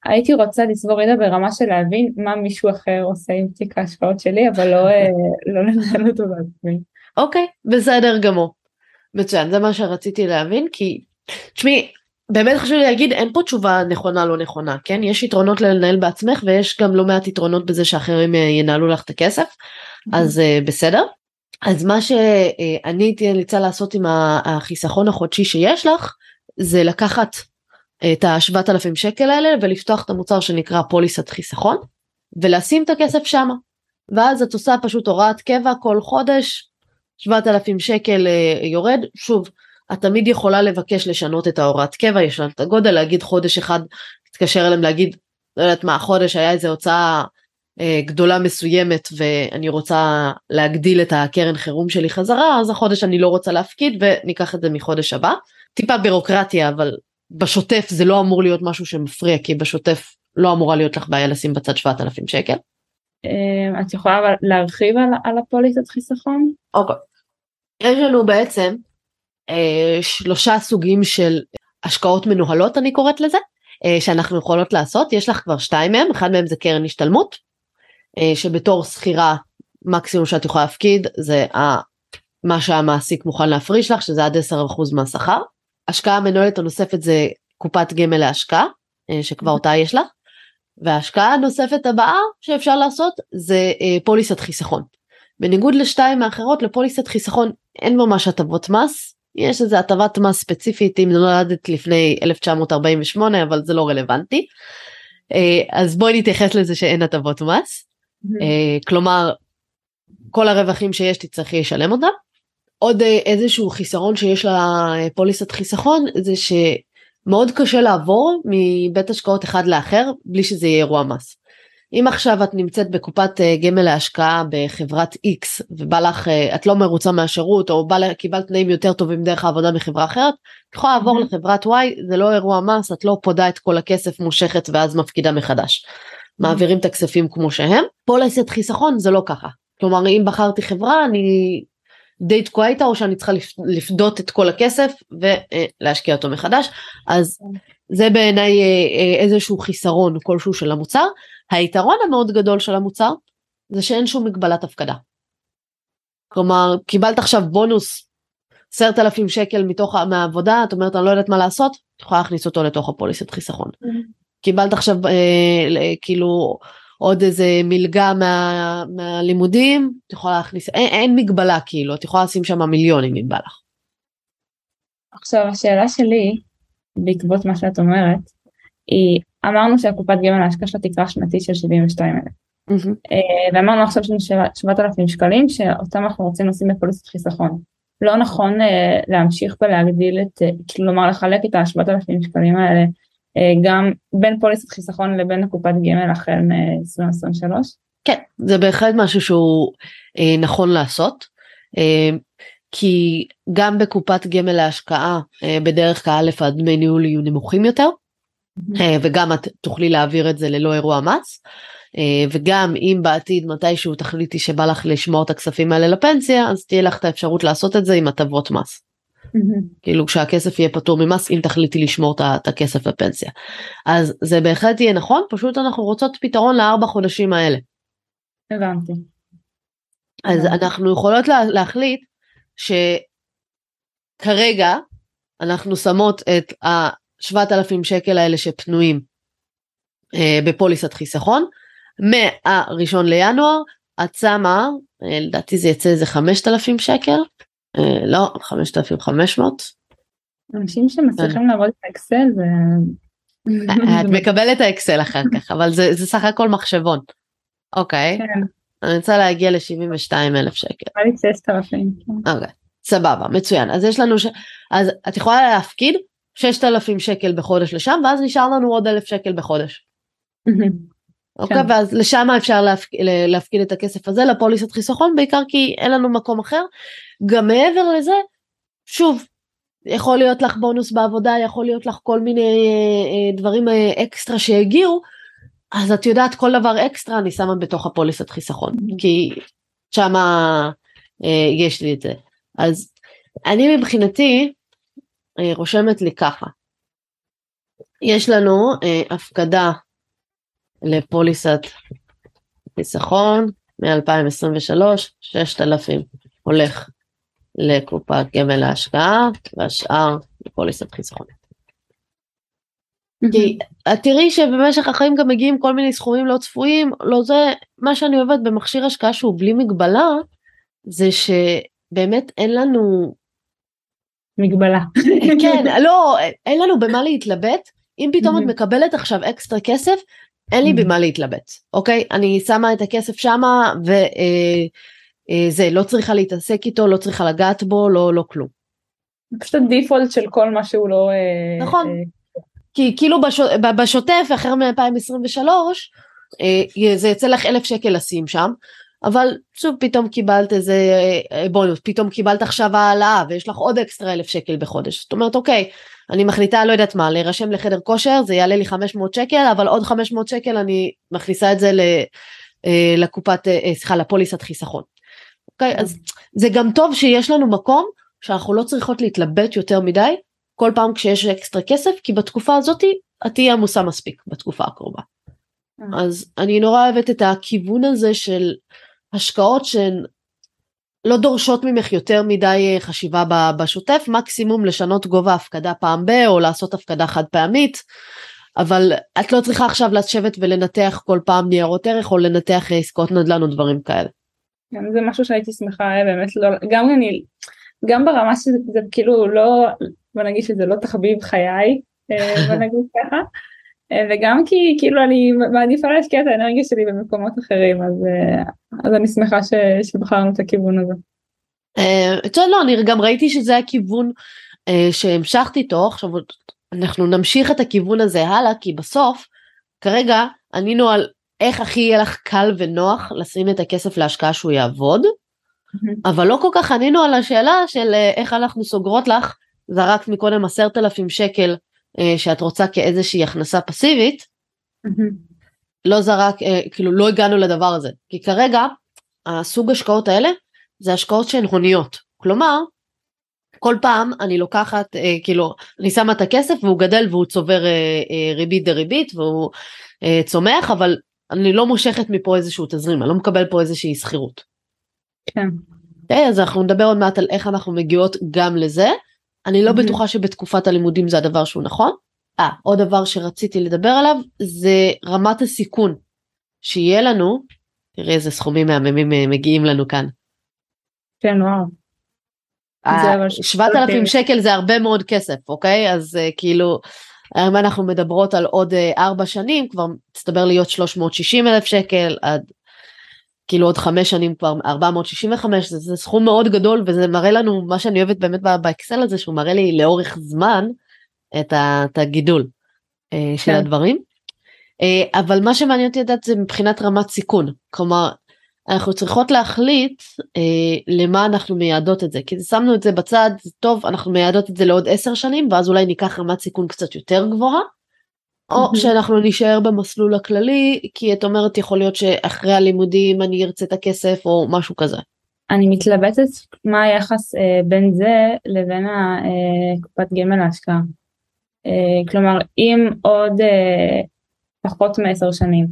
שהייתי רוצה לצבור ידע ברמה של להבין מה מישהו אחר עושה עם תיק ההשפעות שלי אבל לא, אה, לא לנהל אותו בעצמי. אוקיי בסדר גמור. מצוין זה מה שרציתי להבין כי תשמעי באמת חשוב לי להגיד אין פה תשובה נכונה לא נכונה כן יש יתרונות לנהל בעצמך ויש גם לא מעט יתרונות בזה שאחרים אה, ינהלו לך את הכסף אז uh, בסדר אז מה שאני הייתי נאלצה לעשות עם החיסכון החודשי שיש לך זה לקחת את ה-7,000 שקל האלה ולפתוח את המוצר שנקרא פוליסת חיסכון ולשים את הכסף שמה ואז את עושה פשוט הוראת קבע כל חודש 7,000 שקל אה, יורד שוב את תמיד יכולה לבקש לשנות את ההוראת קבע יש לנו את הגודל להגיד חודש אחד תתקשר אליהם להגיד לא יודעת מה החודש היה איזה הוצאה אה, גדולה מסוימת ואני רוצה להגדיל את הקרן חירום שלי חזרה אז החודש אני לא רוצה להפקיד וניקח את זה מחודש הבא. טיפה בירוקרטיה אבל בשוטף זה לא אמור להיות משהו שמפריע כי בשוטף לא אמורה להיות לך בעיה לשים בצד 7,000 שקל. אה, את יכולה להרחיב על, על הפוליסת חיסכון? אוקיי. יש לנו בעצם אה, שלושה סוגים של השקעות מנוהלות אני קוראת לזה אה, שאנחנו יכולות לעשות יש לך כבר שתיים מהם אחד מהם זה קרן השתלמות אה, שבתור שכירה מקסימום שאת יכולה להפקיד זה מה שהמעסיק מוכן להפריש לך שזה עד 10% מהשכר. השקעה מנוהלת הנוספת זה קופת גמל להשקעה אה, שכבר אותה יש לך. וההשקעה הנוספת הבאה שאפשר לעשות זה אה, פוליסת חיסכון. בניגוד לשתיים האחרות לפוליסת חיסכון אין ממש הטבות מס, יש איזה הטבת מס ספציפית אם נולדת לפני 1948 אבל זה לא רלוונטי. אה, אז בואי נתייחס לזה שאין הטבות מס, אה, כלומר כל הרווחים שיש תצטרכי לשלם אותם. עוד אה, איזשהו חיסרון שיש לפוליסת חיסכון זה שמאוד קשה לעבור מבית השקעות אחד לאחר בלי שזה יהיה אירוע מס. אם עכשיו את נמצאת בקופת אה, גמל להשקעה בחברת X ובא לך, אה, את לא מרוצה מהשירות או בא, קיבלת תנאים יותר טובים דרך העבודה מחברה אחרת, את יכולה לעבור לחברת Y, זה לא אירוע מס, את לא פודה את כל הכסף מושכת ואז מפקידה מחדש. מעבירים את הכספים כמו שהם. פוליסת חיסכון זה לא ככה. כלומר אם בחרתי חברה אני די תקועה איתה או שאני צריכה לפדות את כל הכסף ולהשקיע אותו מחדש אז זה בעיניי אה, איזשהו חיסרון כלשהו של המוצר. היתרון המאוד גדול של המוצר זה שאין שום מגבלת הפקדה. כלומר קיבלת עכשיו בונוס עשרת אלפים שקל מתוך מהעבודה את אומרת אני לא יודעת מה לעשות את יכולה להכניס אותו לתוך הפוליסת חיסכון. Mm-hmm. קיבלת עכשיו אה, כאילו עוד איזה מלגה מה, מהלימודים את יכולה להכניס אין, אין מגבלה כאילו את יכולה לשים שם מיליונים אם בא לך. עכשיו השאלה שלי בעקבות מה שאת אומרת היא אמרנו שהקופת גמל ההשקעה שלה תקרה שנתית של 72 אלף. Mm-hmm. ואמרנו עכשיו שיש לנו 7,000 שקלים שאותם אנחנו רוצים לשים בפוליסת חיסכון. לא נכון אה, להמשיך ולהגדיל את, אה, כלומר לחלק את ה-7,000 שקלים האלה גם בין פוליסת חיסכון לבין הקופת גמל החל מ-2023? כן, זה בהחלט משהו שהוא אה, נכון לעשות. אה, כי גם בקופת גמל להשקעה אה, בדרך כלל א' הדמי ניהול יהיו נמוכים יותר אה, וגם את תוכלי להעביר את זה ללא אירוע מס. אה, וגם אם בעתיד מתישהו תחליטי שבא לך לשמור את הכספים האלה לפנסיה אז תהיה לך את האפשרות לעשות את זה עם הטבות מס. כאילו כשהכסף יהיה פטור ממס אם תחליטי לשמור את הכסף בפנסיה. אז זה בהחלט יהיה נכון פשוט אנחנו רוצות פתרון לארבע חודשים האלה. הבנתי. אז אנחנו יכולות לה, להחליט שכרגע אנחנו שמות את ה-7,000 שקל האלה שפנויים אה, בפוליסת חיסכון מהראשון לינואר את שמה אה, לדעתי זה יצא איזה 5,000 שקל לא 5,500. אנשים שמצליחים לעבוד את האקסל זה... את מקבלת את האקסל אחר כך אבל זה, זה סך הכל מחשבון. אוקיי. כן. אני רוצה להגיע ל-72 אלף שקל. נראה לי 6,000. כן. אוקיי. סבבה מצוין אז יש לנו ש... אז את יכולה להפקיד 6,000 שקל בחודש לשם ואז נשאר לנו עוד אלף שקל בחודש. אוקיי כן. ואז לשם אפשר להפק... להפקיד את הכסף הזה לפוליסת חיסכון בעיקר כי אין לנו מקום אחר. גם מעבר לזה שוב יכול להיות לך בונוס בעבודה יכול להיות לך כל מיני אה, אה, דברים אה, אקסטרה שהגיעו אז את יודעת כל דבר אקסטרה אני שמה בתוך הפוליסת חיסכון mm-hmm. כי שמה אה, יש לי את זה אז אני מבחינתי אה, רושמת לי ככה יש לנו אה, הפקדה לפוליסת חיסכון מ-2023 6,000 הולך לקופת גמל להשקעה והשאר לפוליסת חיסכון. כי את תראי שבמשך החיים גם מגיעים כל מיני סכומים לא צפויים, לא זה מה שאני אוהבת במכשיר השקעה שהוא בלי מגבלה, זה שבאמת אין לנו מגבלה. כן, לא, אין לנו במה להתלבט, אם פתאום את מקבלת עכשיו אקסטרה כסף, אין לי במה להתלבט, אוקיי? אני שמה את הכסף שמה וזה, אה, לא צריכה להתעסק איתו, לא צריכה לגעת בו, לא, לא כלום. פשוט הדיפולט של כל מה שהוא לא... אה, נכון. אה, כי כאילו בשוטף החל מ-2023 זה יצא לך אלף שקל לשים שם אבל שוב פתאום קיבלת איזה בונוס פתאום קיבלת עכשיו העלאה ויש לך עוד אקסטרה אלף שקל בחודש זאת אומרת אוקיי אני מחליטה לא יודעת מה להירשם לחדר כושר זה יעלה לי 500 שקל אבל עוד 500 שקל אני מכניסה את זה אה, לקופת אה, אה, סליחה לפוליסת חיסכון. אוקיי אז זה גם טוב שיש לנו מקום שאנחנו לא צריכות להתלבט יותר מדי כל פעם כשיש אקסטרה כסף כי בתקופה הזאתי את תהיי עמוסה מספיק בתקופה הקרובה. אז אני נורא אוהבת את הכיוון הזה של השקעות שהן לא דורשות ממך יותר מדי אה, חשיבה בשוטף, מקסימום לשנות גובה הפקדה פעם ב- או לעשות הפקדה חד פעמית, אבל את לא צריכה עכשיו לשבת ולנתח כל פעם ניירות ערך או לנתח אה, עסקאות נדל"ן או דברים כאלה. זה משהו שהייתי שמחה באמת לא גם אני גם ברמה שזה כאילו לא בוא נגיד שזה לא תחביב חיי בוא נגיד ככה וגם כי כאילו אני מעדיפה להשקיע את האנרגיה שלי במקומות אחרים אז, אז אני שמחה ש, שבחרנו את הכיוון הזה. לא, אני גם ראיתי שזה הכיוון שהמשכת איתו עכשיו אנחנו נמשיך את הכיוון הזה הלאה כי בסוף כרגע ענינו על איך הכי יהיה לך קל ונוח לשים את הכסף להשקעה שהוא יעבוד, אבל לא כל כך ענינו על השאלה של אה, איך אנחנו סוגרות לך, זרקת מקודם עשרת אלפים שקל אה, שאת רוצה כאיזושהי הכנסה פסיבית, לא זרק, אה, כאילו לא הגענו לדבר הזה, כי כרגע הסוג השקעות האלה זה השקעות שהן הוניות, כלומר כל פעם אני לוקחת אה, כאילו אני שמה את הכסף והוא גדל והוא צובר אה, אה, ריבית דריבית והוא אה, צומח אבל אני לא מושכת מפה איזשהו תזרים, אני לא מקבל פה איזושהי שכירות. כן. Okay, אה, אז אנחנו נדבר עוד מעט על איך אנחנו מגיעות גם לזה. אני לא mm-hmm. בטוחה שבתקופת הלימודים זה הדבר שהוא נכון. אה, עוד דבר שרציתי לדבר עליו זה רמת הסיכון שיהיה לנו, תראי איזה סכומים מהממים אה, מגיעים לנו כאן. כן, וואו. 7,000 שקל זה הרבה מאוד כסף, אוקיי? אז uh, כאילו אם אנחנו מדברות על עוד אה, ארבע שנים כבר מצטבר להיות 360 אלף שקל עד כאילו עוד חמש שנים כבר 465 זה, זה סכום מאוד גדול וזה מראה לנו מה שאני אוהבת באמת באקסל הזה שהוא מראה לי לאורך זמן את, ה, את הגידול אה, של כן. הדברים. אה, אבל מה שמעניין אותי לדעת זה מבחינת רמת סיכון כלומר אנחנו צריכות להחליט אה, למה אנחנו מייעדות את זה כי שמנו את זה בצד טוב אנחנו מייעדות את זה לעוד עשר שנים ואז אולי ניקח רמת סיכון קצת יותר גבוהה. או. שאנחנו נישאר במסלול הכללי כי את אומרת יכול להיות שאחרי הלימודים אני ארצה את הכסף או משהו כזה. אני מתלבטת מה היחס אה, בין זה לבין אה, גמל להשקעה. אה, כלומר אם עוד אה, פחות מעשר שנים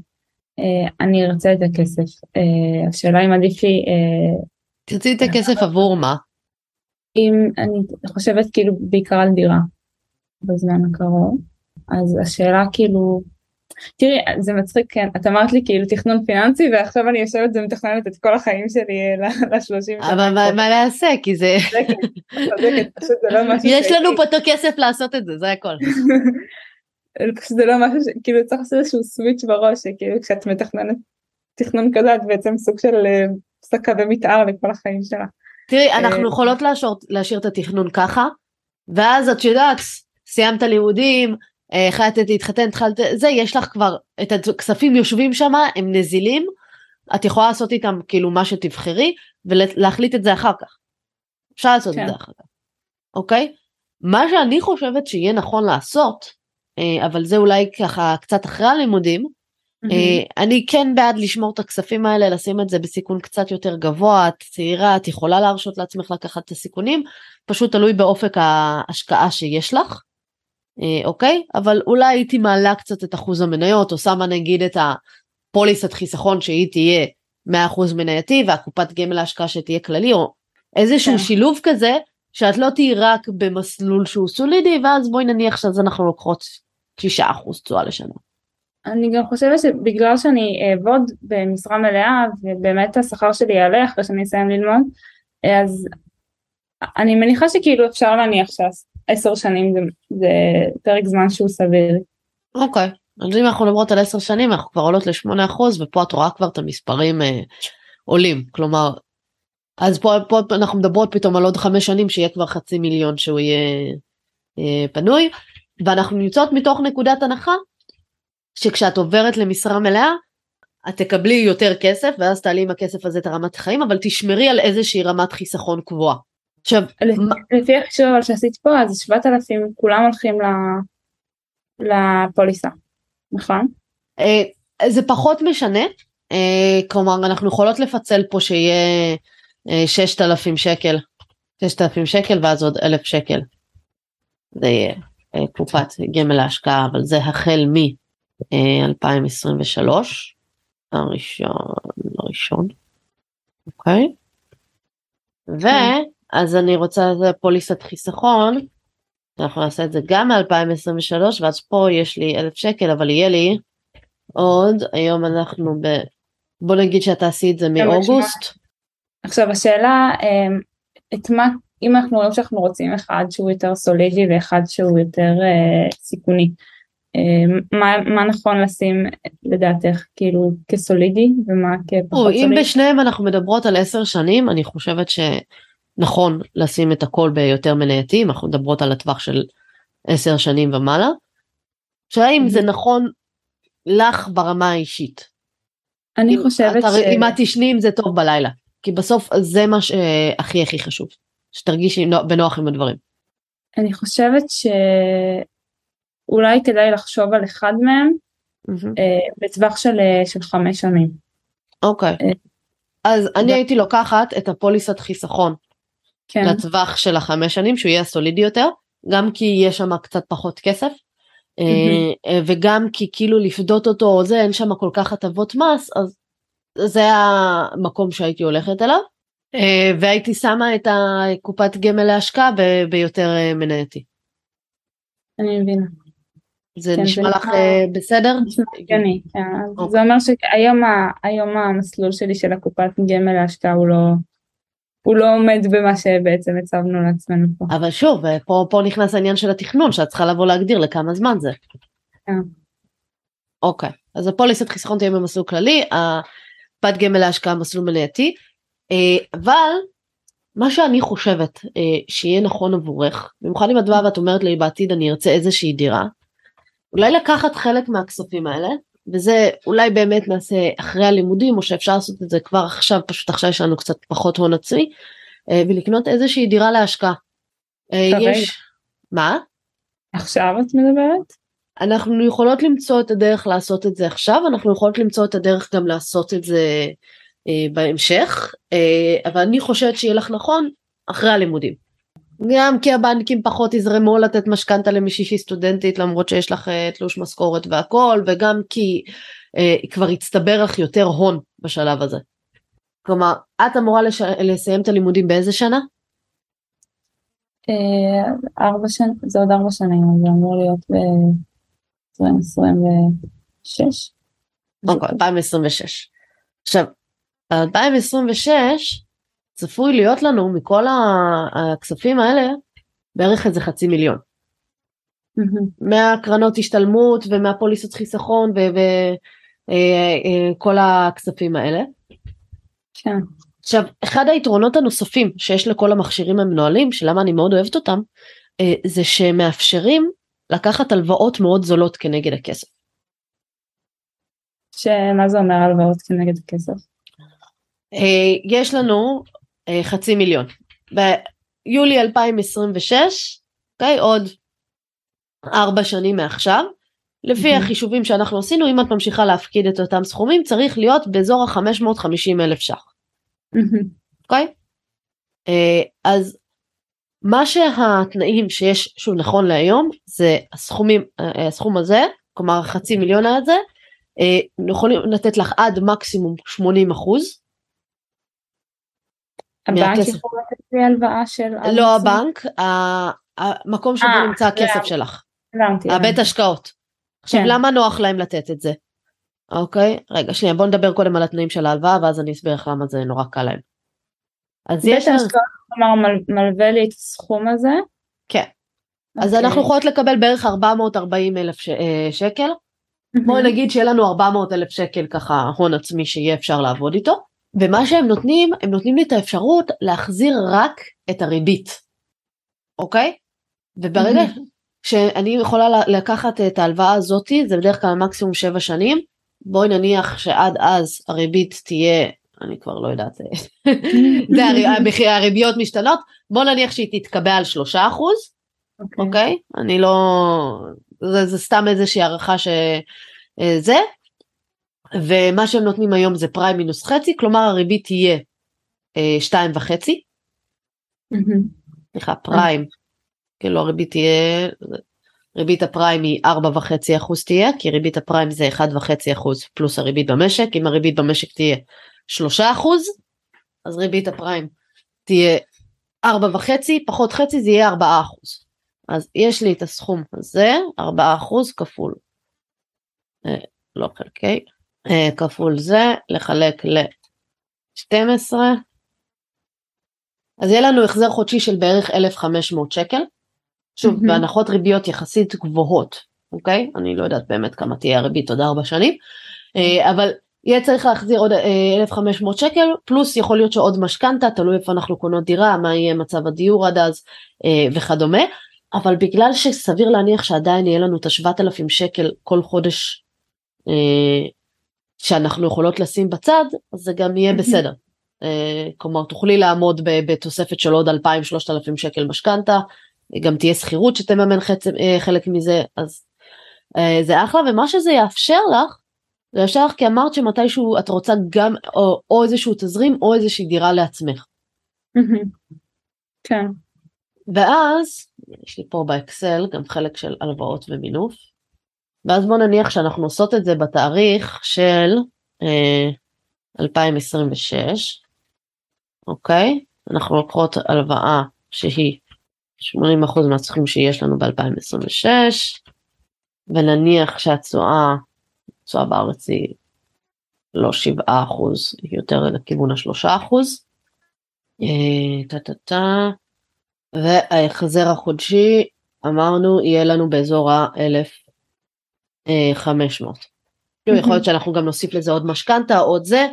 אה, אני ארצה את הכסף. אה, השאלה אם עדיף לי... אה, תרצי את הכסף עבור מה? אם אני חושבת כאילו בעיקר על דירה בזמן הקרוב, אז השאלה כאילו, תראי זה מצחיק כן את אמרת לי כאילו תכנון פיננסי ועכשיו אני יושבת ומתכננת את כל החיים שלי לשלושים. אבל מה מה לעשה כי זה לא יש לנו פה את הכסף לעשות את זה זה הכל. זה לא משהו שכאילו צריך לעשות איזשהו סוויץ' בראש שכאילו כשאת מתכננת תכנון כזה את בעצם סוג של אה, ומתאר לכל החיים שלה. תראי אה, אנחנו יכולות להשאיר את התכנון ככה ואז את יודעת סיימת לימודים אה, החלטת להתחתן התחלת זה יש לך כבר את הכספים יושבים שם הם נזילים את יכולה לעשות איתם כאילו מה שתבחרי ולהחליט את זה אחר כך. אפשר לעשות כן. את זה אחר כך. אוקיי? מה שאני חושבת שיהיה נכון לעשות אה, אבל זה אולי ככה קצת אחרי הלימודים. Mm-hmm. אני כן בעד לשמור את הכספים האלה, לשים את זה בסיכון קצת יותר גבוה, את צעירה, את יכולה להרשות לעצמך לקחת את הסיכונים, פשוט תלוי באופק ההשקעה שיש לך, אה, אוקיי? אבל אולי הייתי מעלה קצת את אחוז המניות, או שמה נגיד את הפוליסת חיסכון שהיא תהיה 100% מנייתי, והקופת גמל להשקעה שתהיה כללי, או איזשהו כן. שילוב כזה, שאת לא תהיי רק במסלול שהוא סולידי, ואז בואי נניח שזה אנחנו לוקחות 6% תשואה לשנה. אני גם חושבת שבגלל שאני אעבוד במשרה מלאה ובאמת השכר שלי יעלה אחרי שאני אסיים ללמוד אז אני מניחה שכאילו אפשר להניח שעשר שנים זה, זה פרק זמן שהוא סביר. אוקיי אז אם אנחנו מדברות על עשר שנים אנחנו כבר עולות לשמונה אחוז ופה את רואה כבר את המספרים אה, עולים כלומר אז פה, פה אנחנו מדברות פתאום על עוד חמש שנים שיהיה כבר חצי מיליון שהוא יהיה אה, פנוי ואנחנו נמצאות מתוך נקודת הנחה שכשאת עוברת למשרה מלאה את תקבלי יותר כסף ואז תעלי עם הכסף הזה את הרמת החיים אבל תשמרי על איזושהי רמת חיסכון קבועה. עכשיו לפי החישוב שעשית פה אז 7,000 כולם הולכים לפוליסה נכון? אה, זה פחות משנה אה, כלומר אנחנו יכולות לפצל פה שיהיה 6,000 אה, שקל 6,000 שקל ואז עוד 1,000 שקל. זה יהיה קופת גמל להשקעה, אבל זה החל מ-2023, הראשון, הראשון, אוקיי? ואז אני רוצה פוליסת חיסכון, אנחנו נעשה את זה גם מ-2023, ואז פה יש לי אלף שקל, אבל יהיה לי עוד, היום אנחנו ב... בוא נגיד שאת תעשי את זה מאוגוסט, עכשיו השאלה אמ, את מה אם אנחנו רואים שאנחנו רוצים אחד שהוא יותר סולידי ואחד שהוא יותר אה, סיכוני אה, מה, מה נכון לשים לדעתך כאילו כסולידי ומה כפחות סולידי? אם בשניהם אנחנו מדברות על עשר שנים אני חושבת שנכון לשים את הכל ביותר מנייתי אנחנו מדברות על הטווח של עשר שנים ומעלה. השאלה אם זה נכון לך ברמה האישית. אני חושבת ש... אם את תשני עם זה טוב בלילה כי בסוף זה מה שהכי הכי חשוב שתרגישי בנוח עם הדברים. אני חושבת שאולי כדאי לחשוב על אחד מהם mm-hmm. בטווח של, אה, של חמש שנים. אוקיי. Okay. אה, אז אני הייתי לוקחת את הפוליסת חיסכון כן. לטווח של החמש שנים שהוא יהיה סולידי יותר גם כי יש שם קצת פחות כסף mm-hmm. וגם כי כאילו לפדות אותו או זה אין שם כל כך הטבות מס אז זה המקום שהייתי הולכת אליו. אה, והייתי שמה את הקופת גמל להשקעה ביותר מנייתי. אני מבינה. זה כן, נשמע לך אה, בסדר? הגיוני, כן. אוקיי. זה אומר שהיום המסלול שלי של הקופת גמל להשקעה הוא לא, הוא לא עומד במה שבעצם הצבנו לעצמנו פה. אבל שוב, פה, פה נכנס העניין של התכנון, שאת צריכה לבוא להגדיר לכמה זמן זה. כן. אוקיי, אז הפוליסת חיסכון תהיה במסלול כללי, הקופת גמל להשקעה מסלול מנייתי. אה, אבל מה שאני חושבת אה, שיהיה נכון עבורך, במיוחד אם את באה ואת אומרת לי בעתיד אני ארצה איזושהי דירה, אולי לקחת חלק מהכספים האלה, וזה אולי באמת נעשה אחרי הלימודים, או שאפשר לעשות את זה כבר עכשיו, פשוט עכשיו יש לנו קצת פחות הון עצמי, אה, ולקנות איזושהי דירה להשקעה. יש... מה? עכשיו את מדברת? אנחנו יכולות למצוא את הדרך לעשות את זה עכשיו, אנחנו יכולות למצוא את הדרך גם לעשות את זה אה, בהמשך, אה, אבל אני חושבת שיהיה לך נכון אחרי הלימודים. גם כי הבנקים פחות יזרמו לתת משכנתה למישהי שהיא סטודנטית למרות שיש לך אה, תלוש משכורת והכל וגם כי אה, כבר הצטבר לך יותר הון בשלב הזה. כלומר את אמורה לש... לסיים את הלימודים באיזה שנה? ארבע שנים, זה עוד ארבע שנים, זה אמור להיות ב-2026. אוקיי, 2026. עכשיו, 2026 צפוי להיות לנו מכל הכספים האלה בערך איזה חצי מיליון. מהקרנות השתלמות ומהפוליסות חיסכון וכל אה, אה, הכספים האלה. כן. עכשיו אחד היתרונות הנוספים שיש לכל המכשירים המנוהלים שלמה אני מאוד אוהבת אותם אה, זה שמאפשרים לקחת הלוואות מאוד זולות כנגד הכסף. שמה זה אומר הלוואות כנגד הכסף? יש לנו חצי מיליון. ביולי 2026, אוקיי, עוד ארבע שנים מעכשיו, לפי mm-hmm. החישובים שאנחנו עשינו, אם את ממשיכה להפקיד את אותם סכומים, צריך להיות באזור ה-550 אלף ש"ח. אוקיי? Okay? אז מה שהתנאים שיש, שהוא נכון להיום, זה הסכומים, הסכום הזה, כלומר החצי מיליון הזה, יכולים לתת לך עד מקסימום 80 אחוז, הבנק יכול לתת לי הלוואה של... לא הבנק, המקום שבו אה, נמצא הכסף שלך. הבנתי. הבית השקעות. עכשיו כן. למה נוח להם לתת את זה? אוקיי, רגע שנייה בוא נדבר קודם על התנאים של ההלוואה ואז אני אסביר לך למה זה נורא קל להם. אז יש... בית השקעות כלומר מלווה לי את הסכום הזה? כן. אז אוקיי. אנחנו יכולות לקבל בערך 440 אלף אה, שקל. בואי נגיד שיהיה לנו 400 אלף שקל ככה הון עצמי שיהיה אפשר לעבוד איתו. ומה שהם נותנים, הם נותנים לי את האפשרות להחזיר רק את הריבית, אוקיי? וברגע שאני יכולה לקחת את ההלוואה הזאתי, זה בדרך כלל מקסימום 7 שנים, בואי נניח שעד אז הריבית תהיה, אני כבר לא יודעת, זה הרי, הריביות משתנות, בוא נניח שהיא תתקבע על 3 אחוז, אוקיי? Okay. Okay? אני לא, זה, זה סתם איזושהי הערכה שזה, ומה שהם נותנים היום זה פריים מינוס חצי, כלומר הריבית תהיה אה, שתיים וחצי. סליחה, פריים, כאילו הריבית תהיה, ריבית הפריים היא ארבע וחצי אחוז תהיה, כי ריבית הפריים זה אחד וחצי אחוז פלוס הריבית במשק, אם הריבית במשק תהיה שלושה אחוז, אז ריבית הפריים תהיה ארבע וחצי, פחות חצי זה יהיה ארבעה אחוז. אז יש לי את הסכום הזה, ארבעה אחוז כפול, אה, לא חלקי, אה, כפול זה, לחלק ל-12, אז יהיה לנו החזר חודשי של בערך 1,500 שקל. שוב, מהמם. בהנחות ריביות יחסית גבוהות, אוקיי? אני לא יודעת באמת כמה תהיה הריבית עוד ארבע שנים, אה, אבל יהיה צריך להחזיר עוד אה, 1,500 שקל, פלוס יכול להיות שעוד משכנתה, תלוי איפה אנחנו קונות דירה, מה יהיה מצב הדיור עד אז אה, וכדומה, אבל בגלל שסביר להניח שעדיין יהיה לנו את ה-7,000 שקל כל חודש אה, שאנחנו יכולות לשים בצד, אז זה גם יהיה. בסדר. אה, כלומר, תוכלי לעמוד בתוספת של עוד 2,000-3,000 שקל משכנתה, גם תהיה שכירות שתממן אה, חלק מזה, אז אה, זה אחלה, ומה שזה יאפשר לך, זה יאפשר לך כי אמרת שמתישהו את רוצה גם או, או איזשהו תזרים או איזושהי דירה לעצמך. כן. ואז, יש לי פה באקסל גם חלק של הלוואות ומינוף, ואז בוא נניח שאנחנו עושות את זה בתאריך של אה, 2026, אוקיי? אנחנו לוקחות הלוואה שהיא 80% מהצרכים שיש לנו ב-2026, ונניח שהתשואה, התשואה בארץ היא לא 7%, היא יותר לכיוון ה-3%. אה, טה. וההחזר החודשי אמרנו יהיה לנו באזור ה-1,500. יכול להיות שאנחנו גם נוסיף לזה עוד משכנתה עוד זה.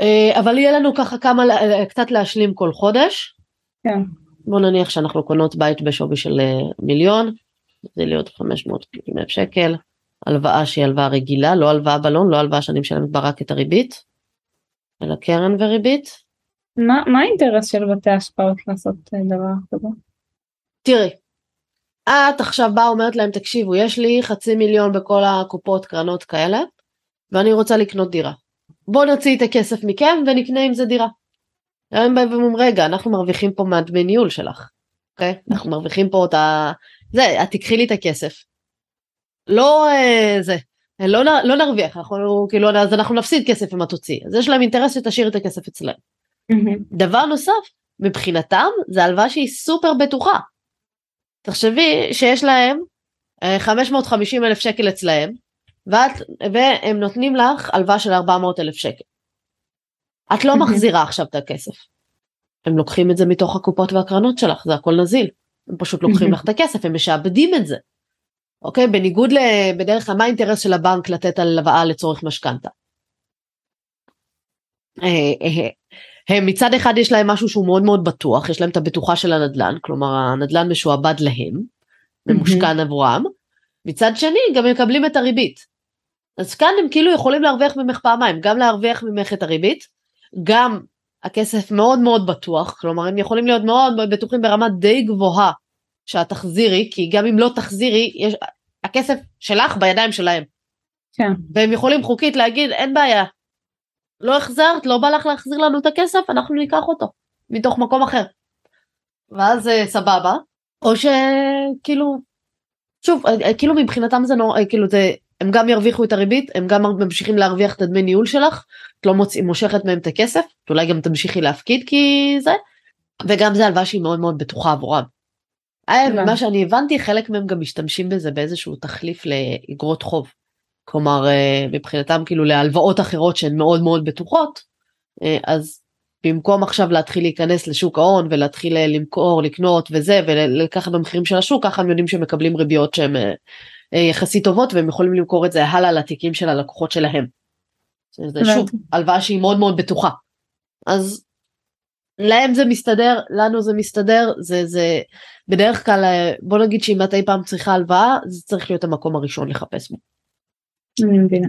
אה, אבל יהיה לנו ככה כמה לה- קצת להשלים כל חודש. כן. בוא נניח שאנחנו קונות בית בשווי של אה, מיליון, זה להיות 500 אלף שקל, הלוואה שהיא הלוואה רגילה, לא הלוואה בלון, לא הלוואה שאני משלמת בה רק את הריבית, אלא קרן וריבית. מה מה האינטרס של בתי השקעות לעשות אה, דבר כזה? תראי, את עכשיו באה אומרת להם תקשיבו יש לי חצי מיליון בכל הקופות קרנות כאלה ואני רוצה לקנות דירה. בואו נוציא את הכסף מכם ונקנה עם זה דירה. הם באים ואומרים רגע אנחנו מרוויחים פה מהדמי ניהול שלך. אוקיי? אנחנו מרוויחים פה את ה... זה את תקחי לי את הכסף. לא אה, זה. לא, לא נרוויח אנחנו כאילו אז אנחנו נפסיד כסף אם את תוציאי אז יש להם אינטרס שתשאיר את הכסף אצלם. דבר נוסף, מבחינתם זה הלוואה שהיא סופר בטוחה. תחשבי שיש להם אה, 550 אלף שקל אצלהם, ואת, והם נותנים לך הלוואה של 400 אלף שקל. את לא. מחזירה עכשיו את הכסף. הם לוקחים את זה מתוך הקופות והקרנות שלך, זה הכל נזיל. הם פשוט לוקחים. לך את הכסף, הם משעבדים את זה. אוקיי? בניגוד ל... בדרך כלל מה האינטרס של הבנק לתת הלוואה לצורך משכנתה? הם מצד אחד יש להם משהו שהוא מאוד מאוד בטוח, יש להם את הבטוחה של הנדל"ן, כלומר הנדל"ן משועבד להם, ממושכן עבורם, מצד שני גם הם מקבלים את הריבית. אז כאן הם כאילו יכולים להרוויח ממך פעמיים, גם להרוויח ממך את הריבית, גם הכסף מאוד מאוד בטוח, כלומר הם יכולים להיות מאוד מאוד בטוחים ברמה די גבוהה שאת תחזירי, כי גם אם לא תחזירי, יש, הכסף שלך בידיים שלהם. כן. והם יכולים חוקית להגיד אין בעיה, לא החזרת, לא בא לך להחזיר לנו את הכסף, אנחנו ניקח אותו מתוך מקום אחר. ואז אה, סבבה, או שכאילו, שוב, אה, אה, כאילו מבחינתם זה נורא, כאילו זה, הם גם ירוויחו את הריבית, הם גם ממשיכים להרוויח את הדמי ניהול שלך, את לא מוציא, מושכת מהם את הכסף, אולי גם תמשיכי להפקיד כי זה, וגם זה הלוואה שהיא מאוד מאוד בטוחה עבורם. הבנתי. מה שאני הבנתי, חלק מהם גם משתמשים בזה באיזשהו תחליף לאגרות חוב. כלומר אה, מבחינתם כאילו להלוואות אחרות שהן מאוד מאוד בטוחות אה, אז במקום עכשיו להתחיל להיכנס לשוק ההון ולהתחיל אה, למכור לקנות וזה ולקחת במחירים של השוק ככה הם יודעים שהם מקבלים ריביות שהן יחסית טובות והם יכולים למכור את זה הלאה לתיקים של הלקוחות שלהם. זה שוב. הלוואה שהיא מאוד מאוד בטוחה. אז להם זה מסתדר לנו זה מסתדר זה זה בדרך כלל בוא נגיד שאם את אי פעם צריכה הלוואה זה צריך להיות המקום הראשון לחפש בו. אני מבינה.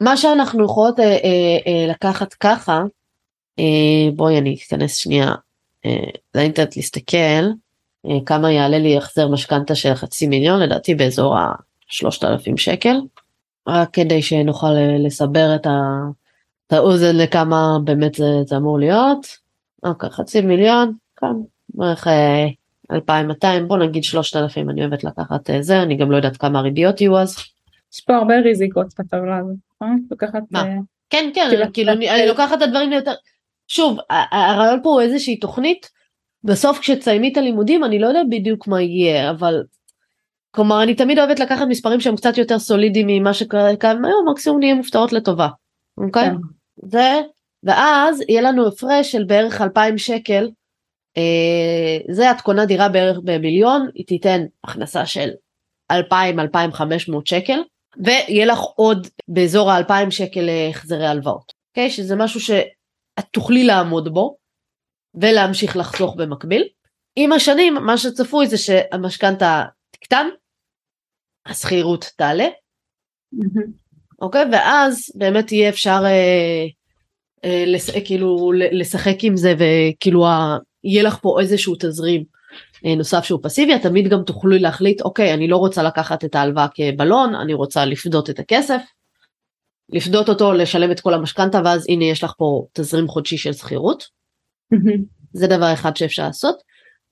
מה שאנחנו יכולות אה, אה, אה, לקחת ככה, אה, בואי אני אכנס שנייה אה, לאינטרנט להסתכל אה, כמה יעלה לי החזר משכנתה של חצי מיליון לדעתי באזור ה-3,000 שקל רק כדי שנוכל אה, לסבר את, את האוזן לכמה באמת זה, זה אמור להיות. אוקיי חצי מיליון כאן בערך אה, 2,200 בוא נגיד 3,000 אני אוהבת לקחת אה, זה אני גם לא יודעת כמה הריביות יהיו אז. יש פה הרבה ריזיקות בטבלה הזאת, נכון? לקחת... מה? אה, כן כן כאילו, כאילו אני, אני לוקחת את הדברים ליותר שוב הרעיון פה הוא איזושהי תוכנית בסוף כשתסיימי את הלימודים אני לא יודע בדיוק מה יהיה אבל כלומר אני תמיד אוהבת לקחת מספרים שהם קצת יותר סולידיים ממה שקיים היום מקסימום נהיה מופתעות לטובה. אוקיי? כן. זה ואז יהיה לנו הפרש של בערך 2,000 שקל, אה, זה את קונה דירה בערך במיליון, היא תיתן הכנסה של 2,000-2,500 שקל, ויהיה לך עוד באזור ה-2,000 שקל החזרי הלוואות, אוקיי? שזה משהו שאת תוכלי לעמוד בו ולהמשיך לחסוך במקביל. עם השנים מה שצפוי זה שהמשכנתה תקטן, השכירות תעלה, אוקיי? ואז באמת יהיה אפשר אה, אה, לס, כאילו לשחק עם זה וכאילו ה, יהיה לך פה איזשהו תזרים אה, נוסף שהוא פסיבי, את תמיד גם תוכלו להחליט אוקיי אני לא רוצה לקחת את ההלוואה כבלון, אני רוצה לפדות את הכסף, לפדות אותו, לשלם את כל המשכנתה ואז הנה יש לך פה תזרים חודשי של שכירות. זה דבר אחד שאפשר לעשות.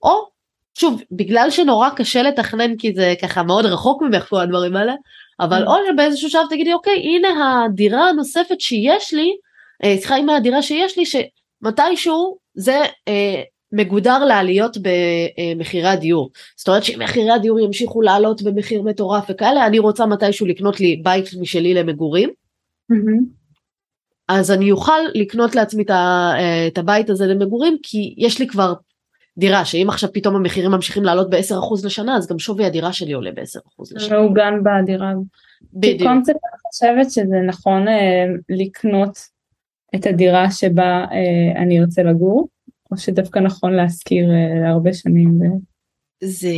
או שוב בגלל שנורא קשה לתכנן כי זה ככה מאוד רחוק ממך כל הדברים האלה אבל או שבאיזשהו שלב תגידי אוקיי הנה הדירה הנוספת שיש לי אה, סליחה הנה הדירה שיש לי שמתישהו זה אה, מגודר לעליות במחירי הדיור זאת אומרת שאם מחירי הדיור ימשיכו לעלות במחיר מטורף וכאלה אני רוצה מתישהו לקנות לי בית משלי למגורים. אז אני אוכל לקנות לעצמי אה, את הבית הזה למגורים כי יש לי כבר דירה שאם עכשיו פתאום המחירים ממשיכים לעלות ב-10% לשנה אז גם שווי הדירה שלי עולה ב-10% לשנה. מעוגן בדירה. בדיוק. כקונספט אני חושבת שזה נכון אה, לקנות את הדירה שבה אה, אני ארצה לגור או שדווקא נכון להשכיר אה, להרבה שנים. ו... זה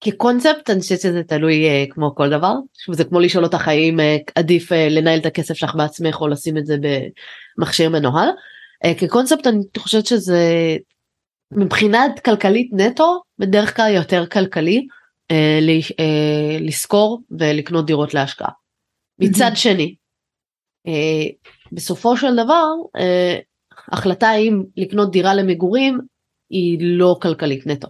כקונספט אני חושבת שזה תלוי אה, כמו כל דבר זה כמו לשאול אותך האם אה, עדיף אה, לנהל את הכסף שלך בעצמך או לשים את זה במכשיר מנוהל. אה, כקונספט אני חושבת שזה מבחינת כלכלית נטו בדרך כלל יותר כלכלי אה, אה, לשכור ולקנות דירות להשקעה. מצד שני אה, בסופו של דבר אה, החלטה אם לקנות דירה למגורים היא לא כלכלית נטו.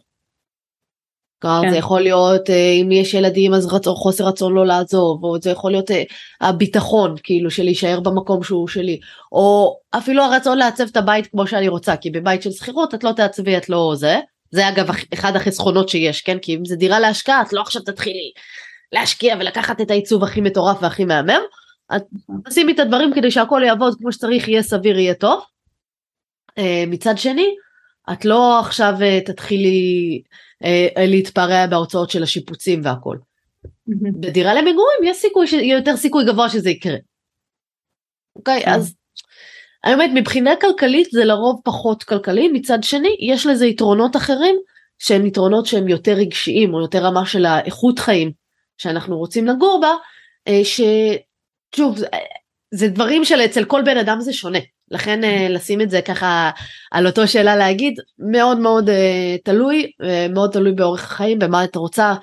כלומר כן. זה יכול להיות אה, אם יש ילדים אז רצון, חוסר רצון לא לעזוב או זה יכול להיות אה, הביטחון כאילו של להישאר במקום שהוא שלי או אפילו הרצון לעצב את הבית כמו שאני רוצה כי בבית של שכירות את לא תעצבי את לא זה זה אגב אחד החסכונות שיש כן כי אם זה דירה להשקעה את לא עכשיו תתחילי להשקיע ולקחת את העיצוב הכי מטורף והכי מהמם. את תשימי את הדברים כדי שהכל יעבוד כמו שצריך יהיה סביר יהיה טוב. אה, מצד שני את לא עכשיו תתחילי אה, להתפרע בהוצאות של השיפוצים והכל. בדירה למגורים יש סיכוי, ש... יותר סיכוי גבוה שזה יקרה. אוקיי, כן. אז האמת מבחינה כלכלית זה לרוב פחות כלכלי, מצד שני יש לזה יתרונות אחרים שהם יתרונות שהם יותר רגשיים או יותר רמה של האיכות חיים שאנחנו רוצים לגור בה, אה, ששוב זה דברים שאצל כל בן אדם זה שונה. לכן uh, לשים את זה ככה על אותו שאלה להגיד מאוד מאוד uh, תלוי uh, מאוד תלוי באורך החיים במה את רוצה.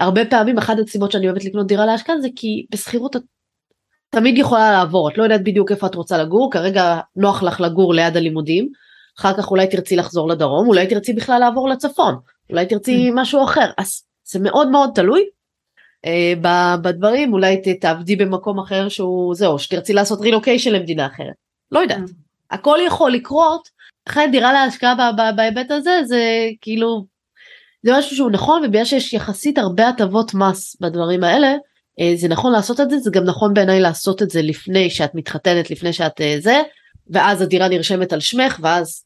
הרבה פעמים אחת הסיבות שאני אוהבת לקנות דירה להשכן זה כי בשכירות את תמיד יכולה לעבור. את לא יודעת בדיוק איפה את רוצה לגור כרגע נוח לך לגור ליד הלימודים אחר כך אולי תרצי לחזור לדרום אולי תרצי בכלל לעבור לצפון אולי תרצי mm. משהו אחר. אז זה מאוד מאוד תלוי בדברים. אולי תעבדי במקום אחר שהוא זהו שתרצי לעשות רילוקיישן למדינה אחרת לא יודעת. Mm. הכל יכול לקרות, אחרי דירה להשקעה בהיבט הזה זה כאילו זה משהו שהוא נכון ובגלל שיש יחסית הרבה הטבות מס בדברים האלה אה, זה נכון לעשות את זה זה גם נכון בעיניי לעשות את זה לפני שאת מתחתנת לפני שאת אה, זה ואז הדירה נרשמת על שמך ואז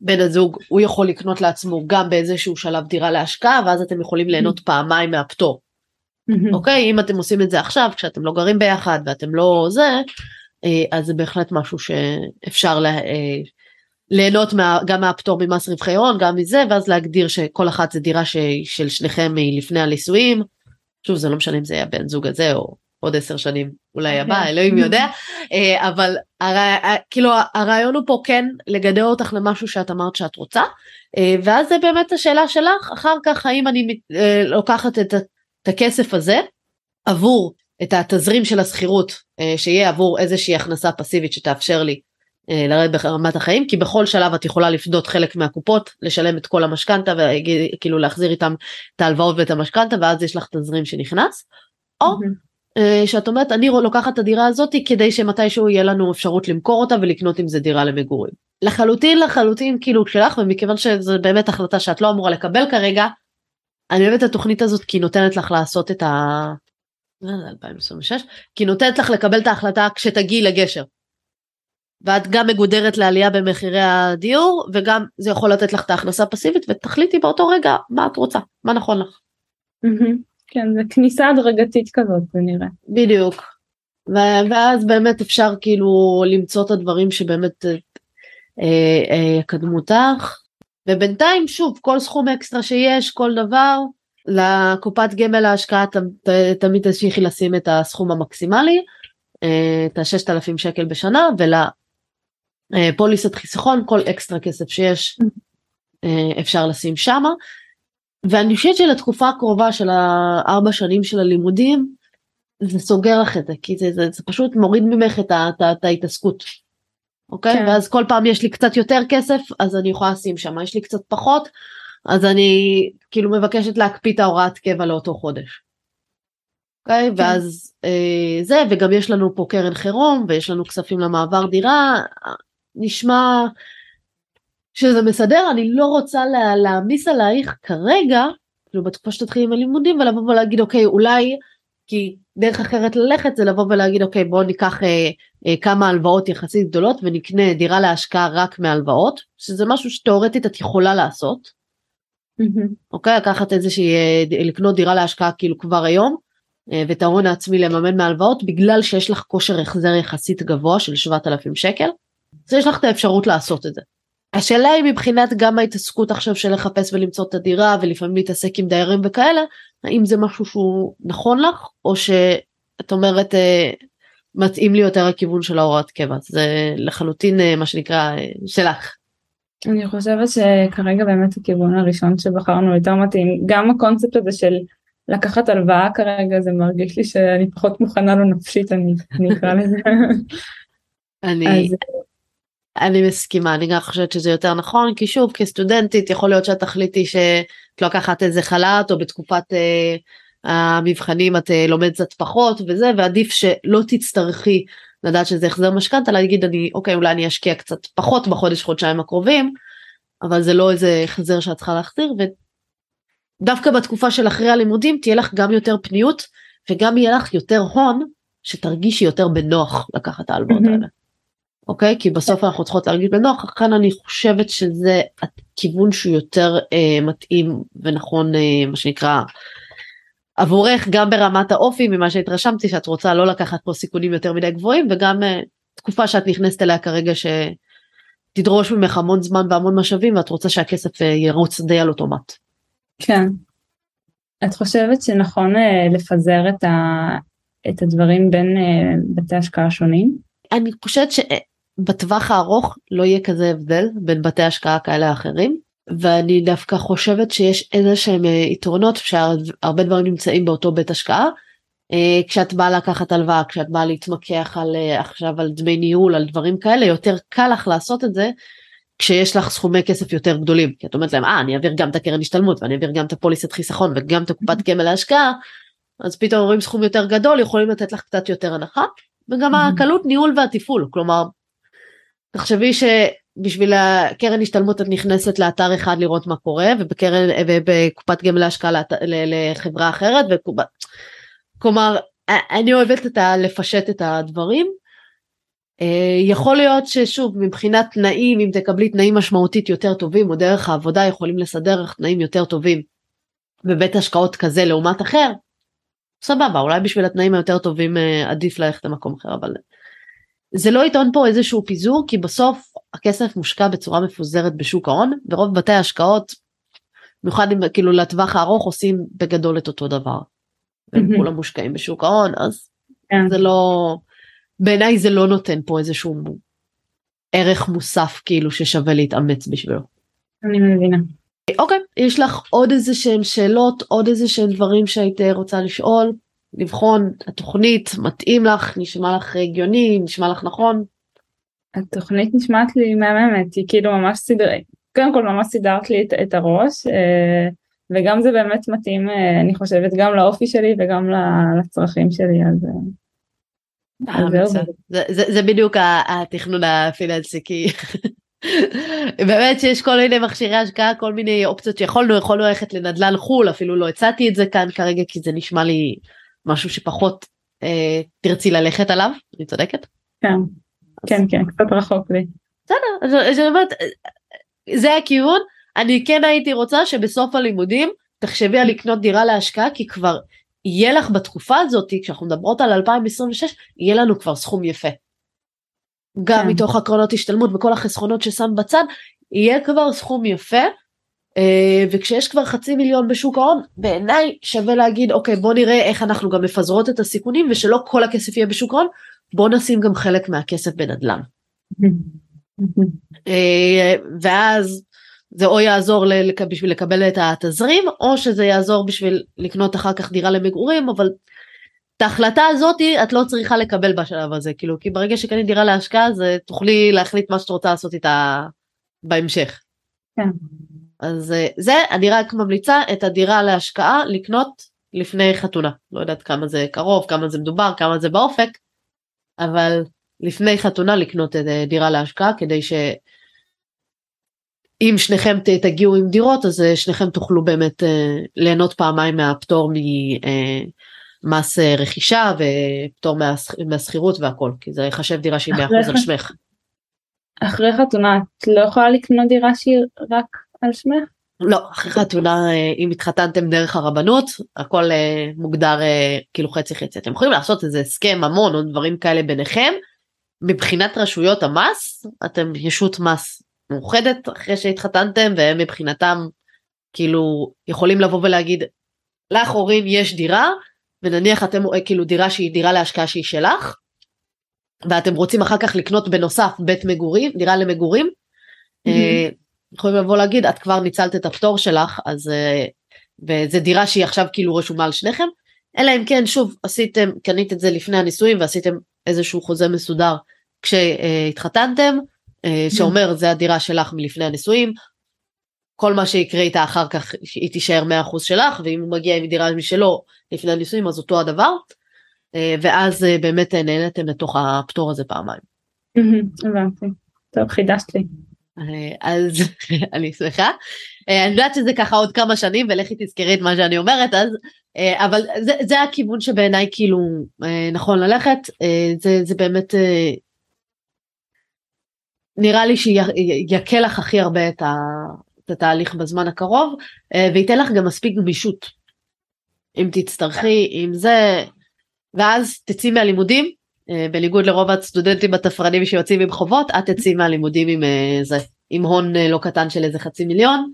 בן הזוג הוא יכול לקנות לעצמו גם באיזשהו שלב דירה להשקעה ואז אתם יכולים ליהנות mm. פעמיים מהפטור. אוקיי אם אתם עושים את זה עכשיו כשאתם לא גרים ביחד ואתם לא זה אה, אז זה בהחלט משהו שאפשר לה, אה, ליהנות מה, גם מהפטור ממס רווחי הון גם מזה ואז להגדיר שכל אחת זה דירה ש, של שניכם לפני הנישואים. שוב זה לא משנה אם זה היה בן זוג הזה או עוד עשר שנים אולי הבא אוקיי. אלוהים יודע אה, אבל הר... כאילו הרעיון הוא פה כן לגדר אותך למשהו שאת אמרת שאת רוצה ואז זה באמת השאלה שלך אחר כך האם אני לוקחת את הכסף הזה עבור את התזרים של השכירות אה, שיהיה עבור איזושהי הכנסה פסיבית שתאפשר לי אה, לרדת ברמת החיים כי בכל שלב את יכולה לפדות חלק מהקופות לשלם את כל המשכנתה וכאילו להחזיר איתם את ההלוואות ואת המשכנתה ואז יש לך תזרים שנכנס. או אה, שאת אומרת אני לוקחת את הדירה הזאת כדי שמתישהו יהיה לנו אפשרות למכור אותה ולקנות עם זה דירה למגורים. לחלוטין לחלוטין כאילו שלך ומכיוון שזו באמת החלטה שאת לא אמורה לקבל כרגע אני אוהבת את התוכנית הזאת כי היא נותנת לך לעשות את ה... 2026 כי נותנת לך לקבל את ההחלטה כשתגיעי לגשר. ואת גם מגודרת לעלייה במחירי הדיור וגם זה יכול לתת לך את ההכנסה הפסיבית ותחליטי באותו רגע מה את רוצה מה נכון לך. כן זה כניסה הדרגתית כזאת זה נראה. בדיוק. ואז באמת אפשר כאילו למצוא את הדברים שבאמת יקדמו אה, אה, אותך ובינתיים שוב כל סכום אקסטרה שיש כל דבר לקופת גמל ההשקעה תמיד תמשיכי לשים את הסכום המקסימלי אה, את ה-6,000 שקל בשנה ולפוליסת חיסכון כל אקסטרה כסף שיש אה, אפשר לשים שמה. ואני חושבת שלתקופה הקרובה של הארבע שנים של הלימודים זה סוגר לך את זה כי זה, זה, זה פשוט מוריד ממך את, את, את ההתעסקות. אוקיי? כן. ואז כל פעם יש לי קצת יותר כסף אז אני יכולה לשים שם יש לי קצת פחות אז אני כאילו מבקשת להקפיא את ההוראת קבע לאותו חודש. אוקיי? Okay, כן. ואז אה, זה, וגם יש לנו פה קרן חירום, ויש לנו כספים למעבר דירה, נשמע שזה מסדר, אני לא רוצה לה, להעמיס עלייך כרגע, כאילו בתקופה שתתחילי עם הלימודים, ולבוא ולהגיד, אוקיי, אולי, כי דרך אחרת ללכת זה לבוא ולהגיד, אוקיי, בואו ניקח אה, אה, כמה הלוואות יחסית גדולות ונקנה דירה להשקעה רק מהלוואות, שזה משהו שתאורטית את יכולה לעשות. אוקיי, לקחת איזושהי, אה, לקנות דירה להשקעה כאילו כבר היום, אה, ואת ההון העצמי לממן מהלוואות בגלל שיש לך כושר החזר יחסית גבוה של 7,000 שקל, אז יש לך את האפשרות לעשות את זה. השאלה היא מבחינת גם ההתעסקות עכשיו של לחפש ולמצוא את הדירה ולפעמים להתעסק עם דיירים וכאלה, האם זה משהו שהוא נכון לך או שאת אומרת אה, מתאים לי יותר הכיוון של ההוראת קבע, זה לחלוטין מה שנקרא שלך. אני חושבת שכרגע באמת הכיוון הראשון שבחרנו יותר מתאים, גם הקונספט הזה של לקחת הלוואה כרגע זה מרגיש לי שאני פחות מוכנה לו נפשית אני, אני אקרא לזה. אני, אז... אני מסכימה אני גם חושבת שזה יותר נכון כי שוב כסטודנטית יכול להיות שאת תחליטי שאת לוקחת איזה חל"ת או בתקופת אה, המבחנים את אה, לומדת קצת פחות וזה ועדיף שלא תצטרכי לדעת שזה החזר משכנתה להגיד אני אוקיי אולי אני אשקיע קצת פחות בחודש חודשיים הקרובים אבל זה לא איזה החזר שאת צריכה להחזיר דווקא בתקופה של אחרי הלימודים תהיה לך גם יותר פניות וגם יהיה לך יותר הון שתרגישי יותר בנוח לקחת את ההלוואות mm-hmm. האלה. אוקיי? כי בסוף אנחנו צריכות להרגיש בנוח, לכן אני חושבת שזה הכיוון שהוא יותר אה, מתאים ונכון אה, מה שנקרא עבורך גם ברמת האופי ממה שהתרשמתי שאת רוצה לא לקחת פה סיכונים יותר מדי גבוהים וגם אה, תקופה שאת נכנסת אליה כרגע שתדרוש ממך המון זמן והמון משאבים ואת רוצה שהכסף אה, ירוץ די על אוטומט. כן. את חושבת שנכון אה, לפזר את, ה, את הדברים בין בתי השקעה שונים? אני חושבת שבטווח הארוך לא יהיה כזה הבדל בין בתי השקעה כאלה אחרים. ואני דווקא חושבת שיש איזה שהם אה, יתרונות שהרבה דברים נמצאים באותו בית השקעה. כשאת באה לקחת הלוואה, כשאת באה להתמקח על עכשיו על דמי ניהול, על דברים כאלה, יותר קל לך לעשות את זה כשיש לך סכומי כסף יותר גדולים כי את אומרת להם אה אני אעביר גם את הקרן השתלמות ואני אעביר גם את הפוליסת חיסכון וגם את הקופת גמל להשקעה אז פתאום רואים סכום יותר גדול יכולים לתת לך קצת יותר הנחה וגם הקלות ניהול והתפעול כלומר תחשבי שבשביל הקרן השתלמות את נכנסת לאתר אחד לראות מה קורה ובקרן ובקופת גמל להשקעה לחברה אחרת כלומר אני אוהבת את ה, לפשט את הדברים. אה, יכול להיות ששוב מבחינת תנאים אם תקבלי תנאים משמעותית יותר טובים או דרך העבודה יכולים לסדר תנאים יותר טובים בבית השקעות כזה לעומת אחר סבבה אולי בשביל התנאים היותר טובים אה, עדיף ללכת למקום אחר אבל זה לא יטעון פה איזשהו פיזור כי בסוף הכסף מושקע בצורה מפוזרת בשוק ההון ורוב בתי ההשקעות במיוחד אם כאילו לטווח הארוך עושים בגדול את אותו דבר. והם כולם מושקעים בשוק ההון אז כן. זה לא בעיניי זה לא נותן פה איזשהו ערך מוסף כאילו ששווה להתאמץ בשבילו. אני מבינה. אוקיי, יש לך עוד איזה שהם שאלות, עוד איזה שהם דברים שהיית רוצה לשאול, לבחון, התוכנית מתאים לך, נשמע לך הגיוני, נשמע לך נכון? התוכנית נשמעת לי מהממת, היא כאילו ממש סדרת, קודם כל ממש סידרת לי את, את הראש, אה, וגם זה באמת מתאים, אה, אני חושבת, גם לאופי שלי וגם לצרכים שלי, אז... אה, זה, זה, זה בדיוק התכנון הפיננסי כי באמת שיש כל מיני מכשירי השקעה כל מיני אופציות שיכולנו יכולנו ללכת לנדל"ן חו"ל אפילו לא הצעתי את זה כאן כרגע כי זה נשמע לי משהו שפחות אה, תרצי ללכת עליו אני צודקת? כן. כן, כן, קצת רחוק לי. בסדר, אז אני אומרת, זה הכיוון, אני כן הייתי רוצה שבסוף הלימודים תחשבי על לקנות דירה להשקעה, כי כבר יהיה לך בתקופה הזאת, כשאנחנו מדברות על 2026, יהיה לנו כבר סכום יפה. גם כן. מתוך הקרנות השתלמות וכל החסכונות ששם בצד, יהיה כבר סכום יפה, אה, וכשיש כבר חצי מיליון בשוק ההון, בעיניי שווה להגיד, אוקיי, בוא נראה איך אנחנו גם מפזרות את הסיכונים, ושלא כל הכסף יהיה בשוק ההון, בוא נשים גם חלק מהכסף בנדל"ן. אה, ואז זה או יעזור לק... בשביל לקבל את התזרים, או שזה יעזור בשביל לקנות אחר כך דירה למגורים, אבל את ההחלטה הזאת את לא צריכה לקבל בשלב הזה, כאילו, כי ברגע שקנית דירה להשקעה, זה תוכלי להחליט מה שאת רוצה לעשות איתה בהמשך. כן. אז אה, זה, אני רק ממליצה את הדירה להשקעה לקנות לפני חתונה. לא יודעת כמה זה קרוב, כמה זה מדובר, כמה זה באופק, אבל לפני חתונה לקנות אה, דירה להשקעה כדי ש... אם שניכם תגיעו עם דירות אז אה, שניכם תוכלו באמת ליהנות פעמיים מהפטור ממס רכישה ופטור מהשכירות והכל כי זה יחשב דירה שהיא 100% על שמך. אחרי חתונה את לא יכולה לקנות דירה שהיא רק על שמך? לא, אחרי חתונה אה, אם התחתנתם דרך הרבנות הכל אה, מוגדר אה, כאילו חצי חצי אתם יכולים לעשות איזה הסכם המון או דברים כאלה ביניכם. מבחינת רשויות המס אתם ישות מס מאוחדת אחרי שהתחתנתם והם מבחינתם כאילו יכולים לבוא ולהגיד לך אורין יש דירה ונניח אתם כאילו דירה שהיא דירה להשקעה שהיא שלך ואתם רוצים אחר כך לקנות בנוסף בית מגורים דירה למגורים. Mm-hmm. יכולים לבוא להגיד את כבר ניצלת את הפטור שלך אז אה, וזה דירה שהיא עכשיו כאילו רשומה על שניכם אלא אם כן שוב עשיתם קנית את זה לפני הנישואים ועשיתם איזשהו חוזה מסודר כשהתחתנתם אה, שאומר זה הדירה שלך מלפני הנישואים כל מה שיקרה איתה אחר כך היא תישאר 100% שלך ואם הוא מגיע עם דירה משלו לפני הנישואים אז אותו הדבר אה, ואז באמת נהנתם לתוך הפטור הזה פעמיים. הבנתי, טוב חידשת לי. אה, אז אני שמחה. אה, אני יודעת שזה ככה עוד כמה שנים ולכי תזכרי את מה שאני אומרת אז אה, אבל זה, זה הכיוון שבעיניי כאילו נכון ללכת זה, זה באמת נראה לי שיקל לך הכי הרבה את, ה, את התהליך בזמן הקרוב וייתן לך גם מספיק גמישות אם תצטרכי אם זה ואז תצאי מהלימודים בניגוד לרוב הסטודנטים התפרנים שיוצאים עם חובות, את תצאי מהלימודים עם אה, זה, עם הון אה, לא קטן של איזה חצי מיליון,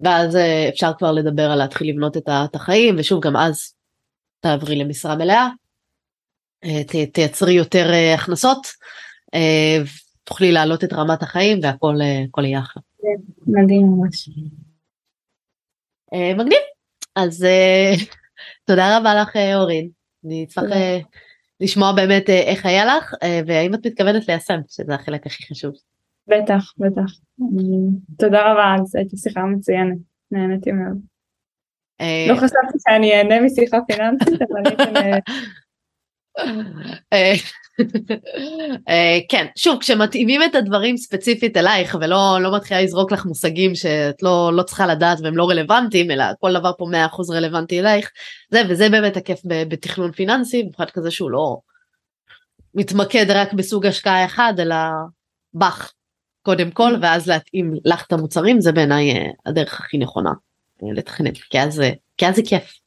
ואז אפשר כבר לדבר על להתחיל לבנות את החיים, ושוב גם אז תעברי למשרה מלאה, תייצרי יותר הכנסות, תוכלי להעלות את רמת החיים והכל יהיה אחלה. מדהים ממש. מגניב, אז תודה רבה לך אורין, אני אצטרך לשמוע באמת אה, איך היה לך אה, והאם את מתכוונת ליישם שזה החלק הכי חשוב. בטח בטח תודה רבה אז הייתי שיחה מצוינת נהניתי מאוד. אה, לא חשבתי שאני אהנה משיחה פיננסית אבל כן. שוב כשמתאימים את הדברים ספציפית אלייך ולא לא מתחילה לזרוק לך מושגים שאת לא לא צריכה לדעת והם לא רלוונטיים אלא כל דבר פה 100% רלוונטי אלייך זה וזה באמת הכיף בתכנון פיננסי במיוחד כזה שהוא לא מתמקד רק בסוג השקעה אחד אלא בך קודם כל ואז להתאים לך את המוצרים זה בעיניי אה, הדרך הכי נכונה אה, לתכנן. כי אז כי אז זה כיף.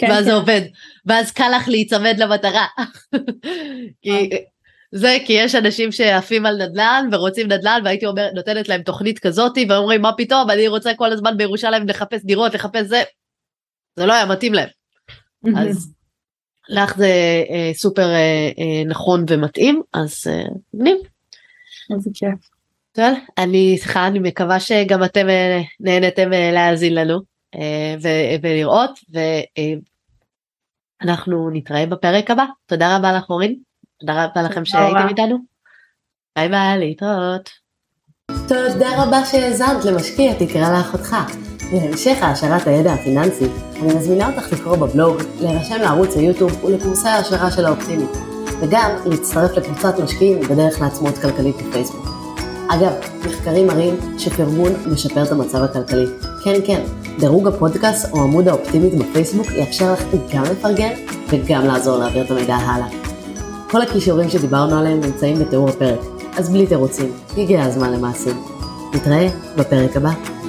כן, ואז כן. זה עובד ואז קל לך להיצמד למטרה. כי אה. זה כי יש אנשים שעפים על נדל"ן ורוצים נדל"ן והייתי אומר, נותנת להם תוכנית כזאתי ואומרים מה פתאום אני רוצה כל הזמן בירושלים לחפש דירות לחפש זה. זה לא היה מתאים להם. אז לך זה אה, סופר אה, אה, נכון ומתאים אז מגניב. איזה כיף. טוב, אני סליחה אני מקווה שגם אתם אה, נהנתם אה, להאזין לנו אה, ולראות אנחנו נתראה בפרק הבא. תודה רבה לך אורין. תודה רבה לכם שהייתם איתנו. ביי ביי, להתראות. תודה רבה שהאזנת למשקיע תקרא לאחותך. להמשך העשרת הידע הפיננסי, אני מזמינה אותך לקרוא בבלוג, להירשם לערוץ היוטיוב ולקורסי ההשערה של האופטימית, וגם להצטרף לקבוצת משקיעים בדרך לעצמאות כלכלית בפייסבוק. אגב, מחקרים מראים שפרגון משפר את המצב הכלכלי. כן, כן, דירוג הפודקאסט או עמוד האופטימית בפייסבוק יאפשר לך גם לפרגן וגם לעזור להעביר את המידע הלאה. כל הכישורים שדיברנו עליהם נמצאים בתיאור הפרק, אז בלי תירוצים, הגיע הזמן למעשים. נתראה בפרק הבא.